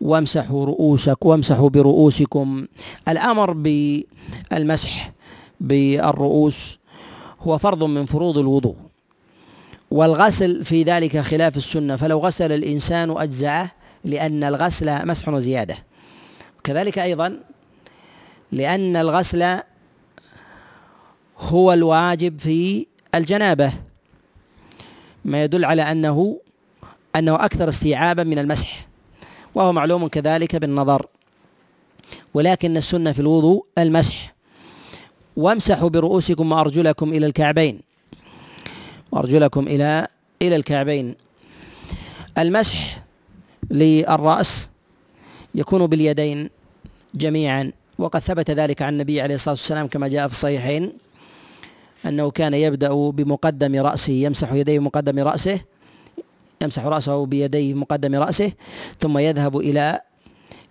وامسحوا رؤوسك وامسحوا برؤوسكم. الأمر بالمسح بالرؤوس هو فرض من فروض الوضوء والغسل في ذلك خلاف السنة. فلو غسل الإنسان أجزأه لأن الغسل مسح وزيادة كذلك أيضا لأن الغسل هو الواجب في الجنابة. ما يدل على أنه أنه أكثر استيعابا من المسح وهو معلوم كذلك بالنظر. ولكن السنة في الوضوء المسح. وامسحوا برؤوسكم وأرجلكم إلى الكعبين. وأرجلكم إلى إلى الكعبين. المسح للرأس يكون باليدين جميعا. وقد ثبت ذلك عن النبي عليه الصلاة والسلام كما جاء في الصحيحين أنه كان يبدأ بمقدم رأسه يمسح يديه بمقدم رأسه يمسح رأسه بيديه مقدم رأسه ثم يذهب إلى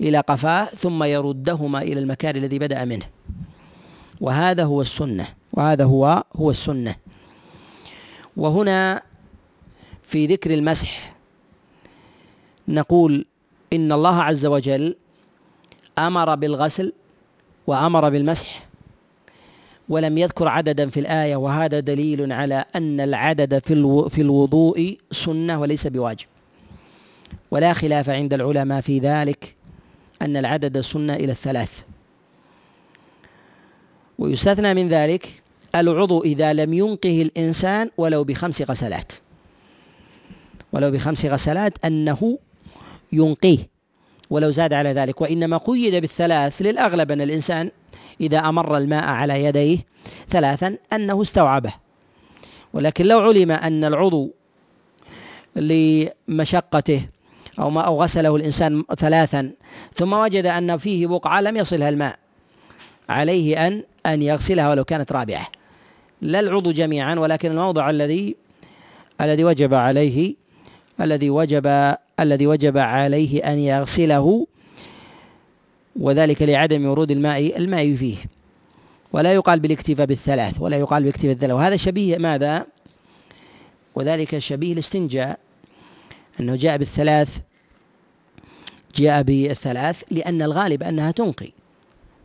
إلى قفاه ثم يردهما إلى المكان الذي بدأ منه. وهذا هو السنة وهذا هو هو السنة. وهنا في ذكر المسح نقول إن الله عز وجل أمر بالغسل وأمر بالمسح ولم يذكر عددا في الآية وهذا دليل على أن العدد في في الوضوء سنة وليس بواجب. ولا خلاف عند العلماء في ذلك أن العدد سنة إلى الثلاث. ويستثنى من ذلك العضو إذا لم ينقه الإنسان ولو بخمس غسلات. ولو بخمس غسلات أنه ينقيه. ولو زاد على ذلك. وإنما قيد بالثلاث للأغلب أن الإنسان إذا أمر الماء على يديه ثلاثا أنه استوعبه. ولكن لو علم أن العضو لمشقته أو ما أو غسله الإنسان ثلاثا ثم وجد أن فيه بقعة لم يصلها الماء عليه أن أن يغسلها ولو كانت رابعة. لا العضو جميعا ولكن الموضع الذي الذي وجب عليه الذي وجب الذي وجب عليه أن يغسله وذلك لعدم ورود الماء الماء فيه. ولا يقال بالاكتفاء بالثلاث ولا يقال بالاكتفاء بالثلاث. وهذا شبيه ماذا؟ وذلك شبيه الاستنجاء أنه جاء بالثلاث جاء بالثلاث لأن الغالب أنها تنقي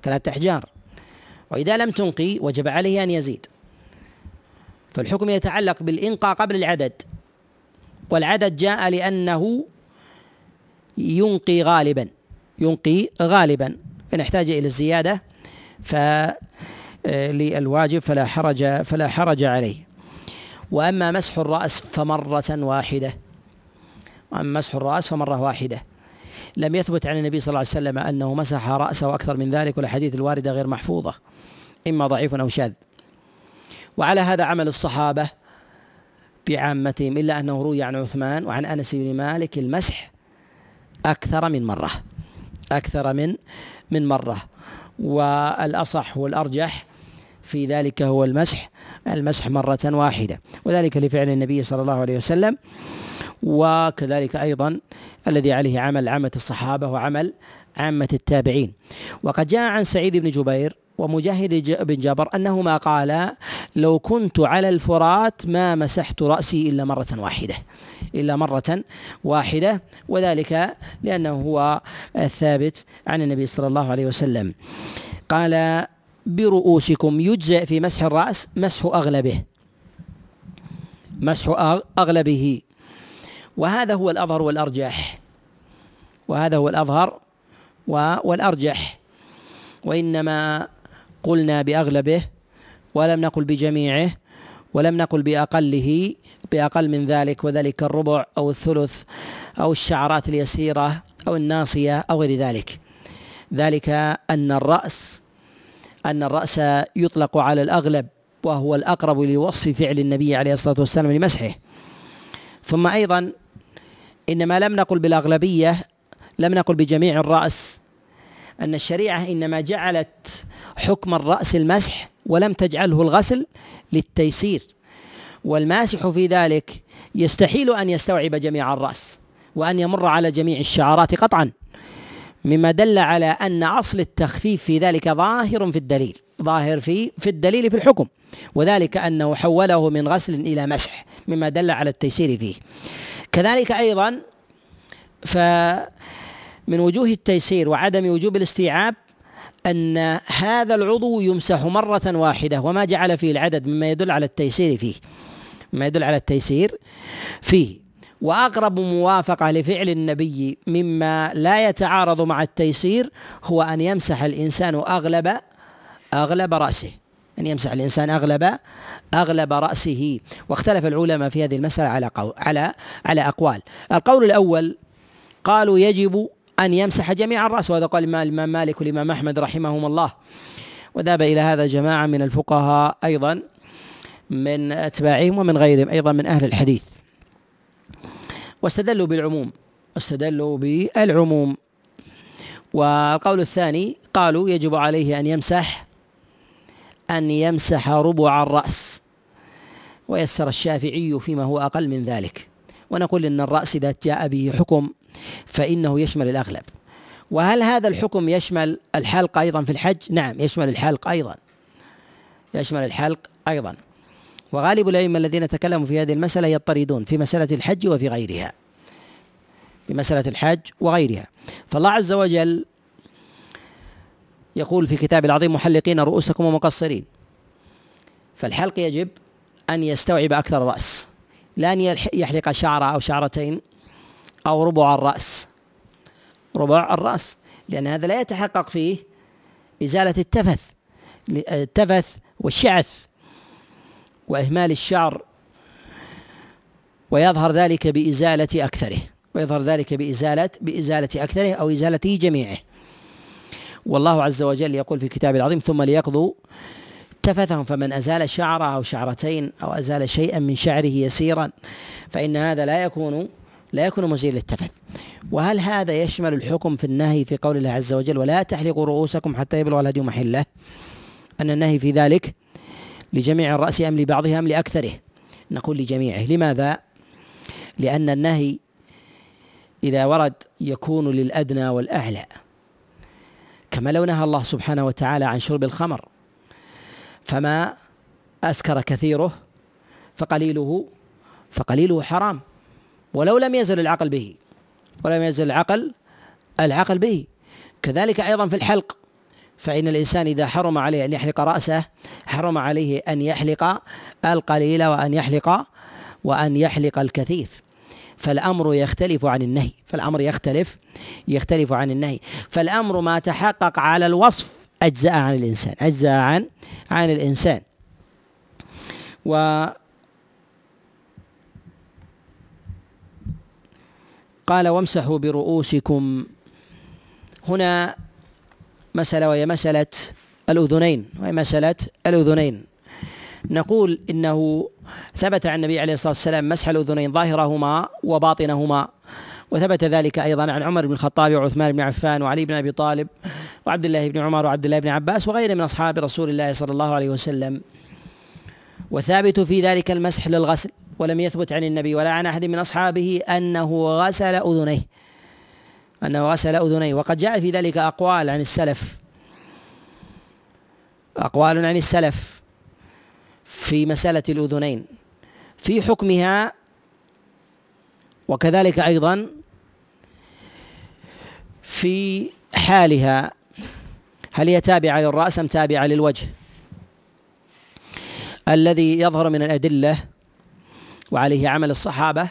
ثلاثة أحجار. وإذا لم تنقي وجب عليه أن يزيد. فالحكم يتعلق بالإنقاء قبل العدد. والعدد جاء لأنه ينقي غالبا ينقي غالبا. إن احتاج إلى الزيادة فللواجب فلا حرج فلا حرج عليه. وأما مسح الرأس فمرة واحدة. أما مسح الرأس فمرة واحدة. لم يثبت عن النبي صلى الله عليه وسلم أنه مسح رأسه أكثر من ذلك والأحاديث الواردة غير محفوظة إما ضعيف أو شاذ. وعلى هذا عمل الصحابة بعامتهم إلا أنه روي عن عثمان وعن أنس بن مالك المسح أكثر من مرة. أكثر من من مرة. والأصح والأرجح في ذلك هو المسح. المسح مرة واحدة. وذلك لفعل النبي صلى الله عليه وسلم. وكذلك أيضا الذي عليه عمل عامة الصحابة وعمل عامة التابعين. وقد جاء عن سعيد بن جبير ومجاهد بن جابر أنهما قالا لو كنت على الفرات ما مسحت رأسي إلا مرة واحدة إلا مرة واحدة وذلك لأنه هو الثابت عن النبي صلى الله عليه وسلم. قال برؤوسكم يجزئ في مسح الرأس مسح أغلبه مسح أغلبه. وهذا هو الأظهر والأرجح وهذا هو الأظهر والأرجح. وإنما قلنا بأغلبه ولم نقل بجميعه ولم نقل بأقله بأقل من ذلك وذلك الربع أو الثلث أو الشعرات اليسيرة أو الناصية أو غير ذلك. ذلك أن الرأس أن الرأس يطلق على الأغلب وهو الأقرب لوصف فعل النبي عليه الصلاة والسلام لمسحه. ثم أيضا إنما لم نقل بالأغلبية لم نقل بجميع الرأس أن الشريعة إنما جعلت حكم الرأس المسح ولم تجعله الغسل للتيسير. والماسح في ذلك يستحيل أن يستوعب جميع الرأس وأن يمر على جميع الشعرات قطعا مما دل على أن أصل التخفيف في ذلك ظاهر في الدليل ظاهر في في الدليل في الحكم وذلك أنه حوله من غسل إلى مسح مما دل على التيسير فيه. كذلك أيضا فمن وجوه التيسير وعدم وجوب الاستيعاب أن هذا العضو يمسح مرة واحدة وما جعل فيه العدد مما يدل على التيسير فيه مما يدل على التيسير فيه. وأقرب موافقة لفعل النبي مما لا يتعارض مع التيسير هو أن يمسح الإنسان أغلب أغلب رأسه أن يمسح الإنسان أغلب أغلب رأسه. واختلف العلماء في هذه المسألة على قول على على أقوال. القول الأول قالوا يجب أن يمسح جميع الرأس وهذا قال الامام مالك والإمام أحمد رحمهم الله. وذهب إلى هذا جماعة من الفقهاء أيضا من أتباعهم ومن غيرهم أيضا من أهل الحديث. واستدلوا بالعموم استدلوا بالعموم. والقول الثاني قالوا يجب عليه أن يمسح أن يمسح ربع الرأس. ويسر الشافعي فيما هو أقل من ذلك. ونقول إن الرأس إذا جاء به حكم فإنه يشمل الأغلب. وهل هذا الحكم يشمل الحلق أيضا في الحج؟ نعم يشمل الحلق أيضا. يشمل الحلق أيضا. وغالب الأئمة الذين تكلموا في هذه المسألة يضطردون في مسألة الحج وفي غيرها. في مسألة الحج وغيرها. فالله عز وجل يقول في كتاب العظيم محلقين رؤوسكم ومقصرين. فالحلق يجب أن يستوعب أكثر الرأس لا أن يحلق شعرة أو شعرتين. أو ربع الرأس. ربع الرأس. لأن هذا لا يتحقق فيه إزالة التفث التفث والشعث وإهمال الشعر ويظهر ذلك بإزالة أكثره ويظهر ذلك بإزالة بإزالة أكثره أو إزالته جميعه. والله عز وجل يقول في كتابه العظيم ثم ليقضوا تفثهم فمن أزال شعرة أو شعرتين أو أزال شيئا من شعره يسيرا فإن هذا لا يكون لا يكون مزيل للتفث وهل هذا يشمل الحكم في النهي في قول الله عز وجل ولا تحلقوا رؤوسكم حتى يبلغ الهدي محله؟ أن النهي في ذلك لجميع الرأس أم لبعضها أم لأكثره؟ نقول لجميعه. لماذا؟ لأن النهي إذا ورد يكون للأدنى والأعلى. كما لو نهى الله سبحانه وتعالى عن شرب الخمر فما أسكر كثيره فقليله فقليله حرام. ولو لم يزل العقل به ولم يزل العقل العقل به. كذلك أيضا في الحلق فإن الإنسان إذا حرم عليه أن يحلق رأسه حرم عليه أن يحلق القليل وأن يحلق وأن يحلق الكثير فالأمر يختلف عن النهي فالأمر يختلف يختلف عن النهي. فالأمر ما تحقق على الوصف أجزاء عن الإنسان أجزاء عن عن الإنسان. و قال وامسحوا برؤوسكم. هنا مسألة وهي مسألة الأذنين وهي مسألة الأذنين. نقول إنه ثبت عن النبي عليه الصلاة والسلام مسح الأذنين ظاهرهما وباطنهما وثبت ذلك أيضا عن عمر بن الخطاب وعثمان بن عفان وعلي بن أبي طالب وعبد الله بن عمر وعبد الله بن عباس وغيره من أصحاب رسول الله صلى الله عليه وسلم. وثابت في ذلك المسح للغسل. ولم يثبت عن النبي ولا عن أحد من أصحابه أنه غسل أذنيه. أنه غسل أذنيه. وقد جاء في ذلك أقوال عن السلف. أقوال عن السلف في مسألة الأذنين. في حكمها وكذلك أيضا في حالها. هل هي تابعة للرأس أم تابعة للوجه؟ الذي يظهر من الأدلة وعليه عمل الصحابة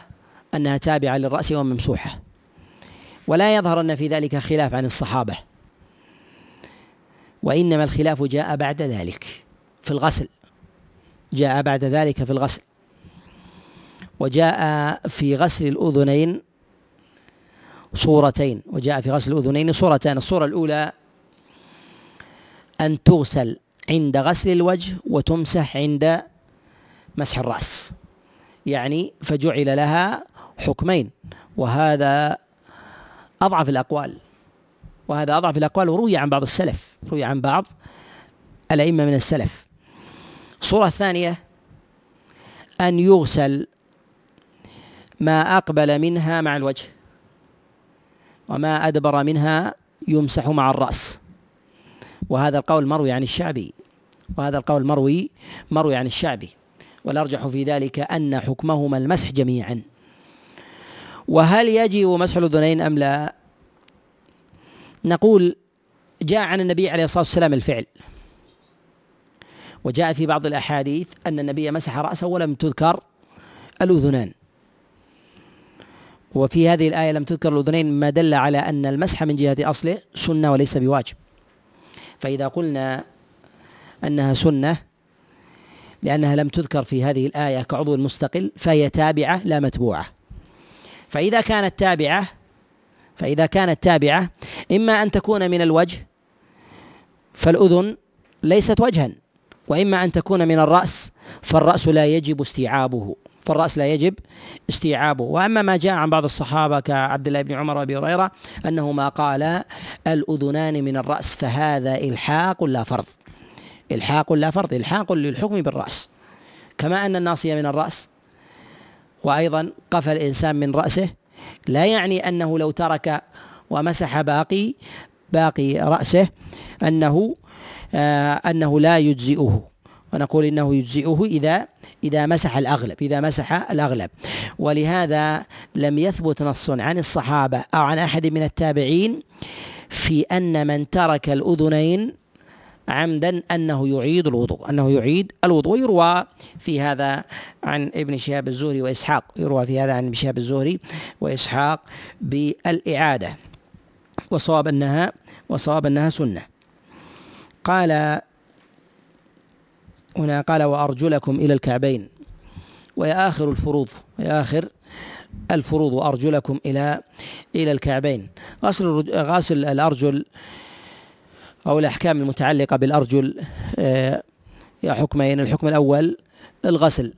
أنها تابعة للرأس وممسوحة ولا يظهر أن في ذلك خلاف عن الصحابة. وإنما الخلاف جاء بعد ذلك في الغسل. جاء بعد ذلك في الغسل. وجاء في غسل الأذنين صورتين. وجاء في غسل الأذنين صورتان. الصورة الأولى أن تغسل عند غسل الوجه وتمسح عند مسح الرأس. يعني فجعل لها حكمين وهذا أضعف الأقوال وهذا أضعف الأقوال وروي عن بعض السلف روي عن بعض الأئمة من السلف. الصورة الثانية أن يغسل ما أقبل منها مع الوجه وما أدبر منها يمسح مع الرأس. وهذا القول مروي عن الشعبي وهذا القول مروي مروي عن الشعبي. والأرجح في ذلك أن حكمهما المسح جميعا. وهل يجب مسح الأذنين أم لا؟ نقول جاء عن النبي عليه الصلاة والسلام الفعل. وجاء في بعض الأحاديث أن النبي مسح رأسه ولم تذكر الأذنان. وفي هذه الآية لم تذكر الأذنين ما دل على أن المسح من جهة أصله سنة وليس بواجب. فإذا قلنا أنها سنة لأنها لم تذكر في هذه الآية كعضو مستقل فهي تابعة لا متبوعة. فإذا كانت تابعة فإذا كانت تابعة إما أن تكون من الوجه فالأذن ليست وجها وإما أن تكون من الرأس فالرأس لا يجب استيعابه فالرأس لا يجب استيعابه. وأما ما جاء عن بعض الصحابة كعبد الله بن عمر وأبي هريرة أنه ما قال الأذنان من الرأس فهذا إلحاق لا فرض. إلحاق لا فرض إلحاق للحكم بالرأس. كما أن الناصية من الرأس وأيضا قفى الإنسان من رأسه لا يعني أنه لو ترك ومسح باقي باقي رأسه أنه آه أنه لا يجزئه. ونقول إنه يجزئه إذا إذا مسح الأغلب إذا مسح الأغلب. ولهذا لم يثبت نص عن الصحابة أو عن أحد من التابعين في أن من ترك الأذنين عمدا أنه يعيد الوضوء أنه يعيد الوضوء يروى في هذا عن ابن شهاب الزهري وإسحاق يروى في هذا عن ابن شهاب الزهري وإسحاق بالإعادة. وصواب أنها وصواب أنها سنة. قال هنا قال وأرجلكم إلى الكعبين. وهي آخر الفروض وهي آخر الفروض وأرجلكم إلى إلى الكعبين. غسل غسل الأرجل أو الأحكام المتعلقة بالأرجل آه، حكمين الحكم الأول الغسل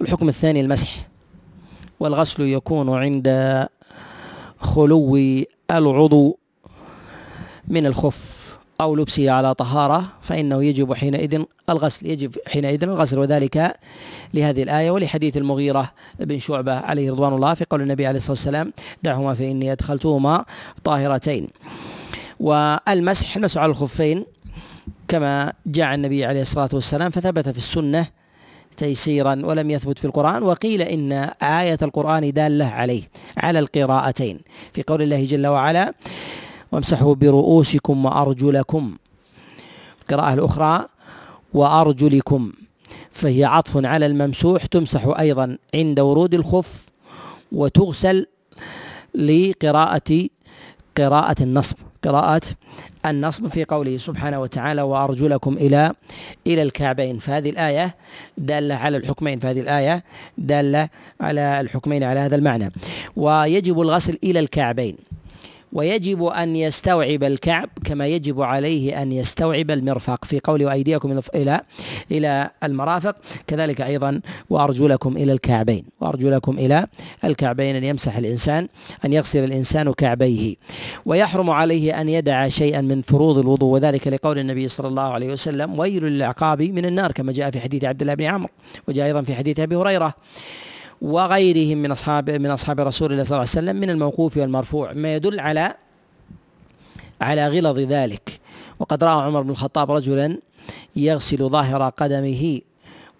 الحكم الثاني المسح والغسل يكون عند خلو العضو من الخف أو لبسه على طهارة فإنه يجب حينئذ الغسل يجب حينئذ الغسل وذلك لهذه الآية ولحديث المغيرة بن شعبة عليه رضوان الله في قول النبي عليه الصلاة والسلام دعهما فإني أدخلتهما طاهرتين والمسح المسح على الخفين كما جاء النبي عليه الصلاة والسلام فثبت في السنة تيسيرا ولم يثبت في القرآن وقيل إن آية القرآن دالة عليه على القراءتين. في قول الله جل وعلا وامسحوا برؤوسكم وأرجلكم. القراءة الأخرى وأرجلكم. فهي عطف على الممسوح تمسح أيضا عند ورود الخف وتغسل لقراءة قراءة النصب. قراءة النصب في قوله سبحانه وتعالى وأرجلكم إلى إلى الكعبين. فهذه الآية دالة على الحكمين فهذه الآية دالة على الحكمين على هذا المعنى. ويجب الغسل إلى الكعبين. ويجب أن يستوعب الكعب كما يجب عليه أن يستوعب المرفق. في قول وأيديكم إلى إلى المرافق. كذلك أيضا وأرجلكم إلى الكعبين. وأرجلكم إلى الكعبين أن يمسح الإنسان أن يغسل الإنسان كعبيه. ويحرم عليه أن يدع شيئا من فروض الوضوء وذلك لقول النبي صلى الله عليه وسلم ويل للعقاب من النار كما جاء في حديث عبد الله بن عمرو وجاء أيضا في حديث أبي هريرة. وغيرهم من اصحاب من أصحاب رسول الله صلى الله عليه وسلم من الموقوف والمرفوع. ما يدل على على غلظ ذلك. وقد رأى عمر بن الخطاب رجلا يغسل ظاهر قدمه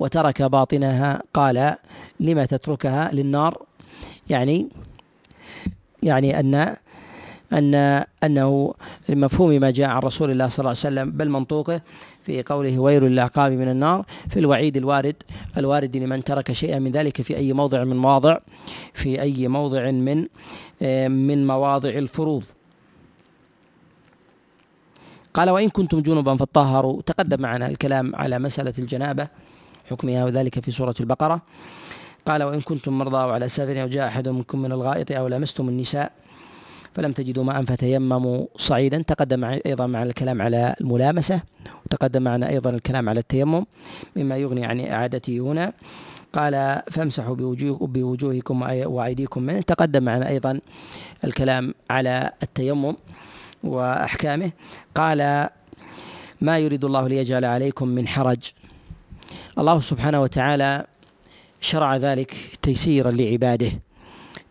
وترك باطنها. قال لما تتركها للنار؟ يعني يعني ان ان أنه لمفهوم ما جاء عن رسول الله صلى الله عليه وسلم. بل منطوقه في قوله ويل للعقاب من النار في الوعيد الوارد الوارد لمن ترك شيئا من ذلك في أي موضع من مواضع في أي موضع من آه، من مواضع الفروض. قال وإن كنتم جنبا فطهروا تقدم معنا الكلام على مسألة الجنابة حكمها وذلك في سورة البقرة. قال وإن كنتم مرضى أو على سفر أو جاء أحد منكم من الغائط أو لمستم النساء فلم تجدوا ماء فتيمموا صعيدا. تقدم أيضا معنا الكلام على الملامسة وتقدم معنا أيضا الكلام على التيمم مما يغني عن اعادته هنا. قال فامسحوا بوجوه بوجوهكم وأيديكم منه. تقدم معنا أيضا الكلام على التيمم وأحكامه. قال ما يريد الله ليجعل عليكم من حرج. الله سبحانه وتعالى شرع ذلك تيسيرا لعباده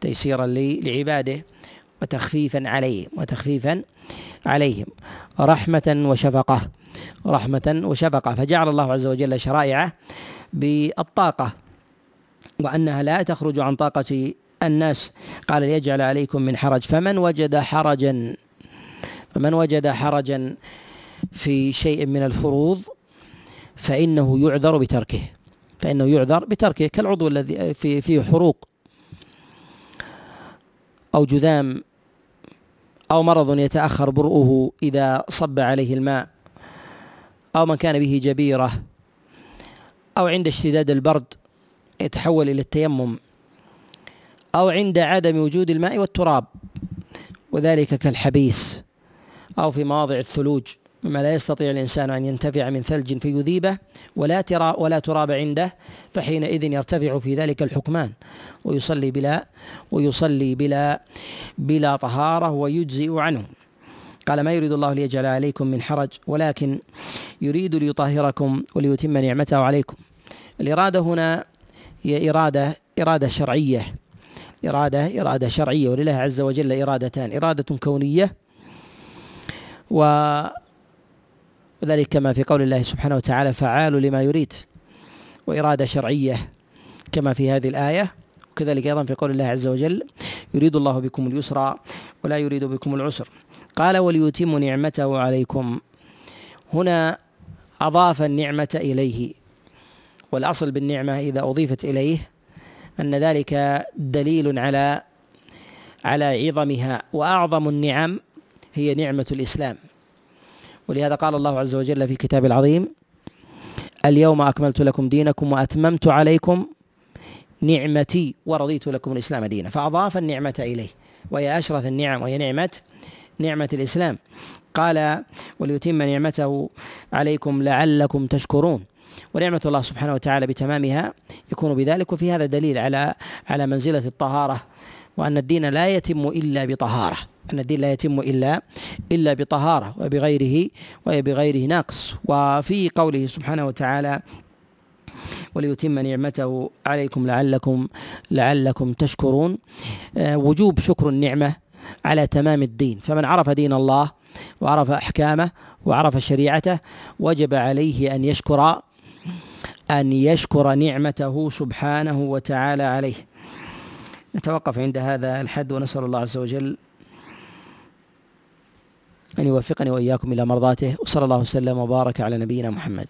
تيسيرا لعباده. وتخفيفا عليهم وتخفيفا عليهم. رحمة وشفقة رحمة وشفقة. فجعل الله عز وجل شرائعه بالطاقة وأنها لا تخرج عن طاقة الناس. قال ليجعل عليكم من حرج. فمن وجد حرجا فمن وجد حرجا في شيء من الفروض فإنه يعذر بتركه. فإنه يعذر بتركه كالعضو الذي في فيه حروق أو جذام أو مرض يتأخر برؤه إذا صب عليه الماء أو من كان به جبيرة أو عند اشتداد البرد يتحول إلى التيمم أو عند عدم وجود الماء والتراب وذلك كالحبيس أو في مواضع الثلوج. مما لا يستطيع الإنسان أن ينتفع من ثلج فيذيبه ولا ترى ولا تراب عنده فحينئذ يرتفع في ذلك الحكمان. ويصلي بلا ويصلي بلا بلا طهارة ويجزئ عنه. قال ما يريد الله ليجعل عليكم من حرج ولكن يريد ليطهركم وليتم نعمته عليكم. الإرادة هنا هي إرادة إرادة شرعية. إرادة إرادة شرعية ولله عز وجل إرادتان. إرادة كونية و وذلك كما في قول الله سبحانه وتعالى فعال لما يريد وإرادة شرعية كما في هذه الآية. وكذلك أيضا في قول الله عز وجل يريد الله بكم اليسر ولا يريد بكم العسر قال وليتم نعمته عليكم هنا أضاف النعمة إليه والأصل بالنعمة إذا أضيفت إليه أن ذلك دليل على على عظمها وأعظم النعم هي نعمة الإسلام. ولهذا قال الله عز وجل في كتاب العظيم اليوم أكملت لكم دينكم وأتممت عليكم نعمتي ورضيت لكم الإسلام دينا. فأضاف النعمة إليه وهي أشرف النعم وهي نعمة نعمة الإسلام. قال وليتم نعمته عليكم لعلكم تشكرون. ونعمة الله سبحانه وتعالى بتمامها يكون بذلك وفي هذا دليل على على منزلة الطهارة وأن الدين لا يتم إلا بطهارة. أن الدين لا يتم إلا إلا بطهارة وبغيره وبغيره نقص وفي قوله سبحانه وتعالى وليتم نعمته عليكم لعلكم لعلكم تشكرون. آه، وجوب شكر النعمة على تمام الدين. فمن عرف دين الله وعرف أحكامه وعرف شريعته وجب عليه أن يشكر أن يشكر نعمته سبحانه وتعالى عليه. نتوقف عند هذا الحد ونسأل الله عز وجل أن يوفقني وإياكم إلى مرضاته وصلى الله وسلم وبارك على نبينا محمد.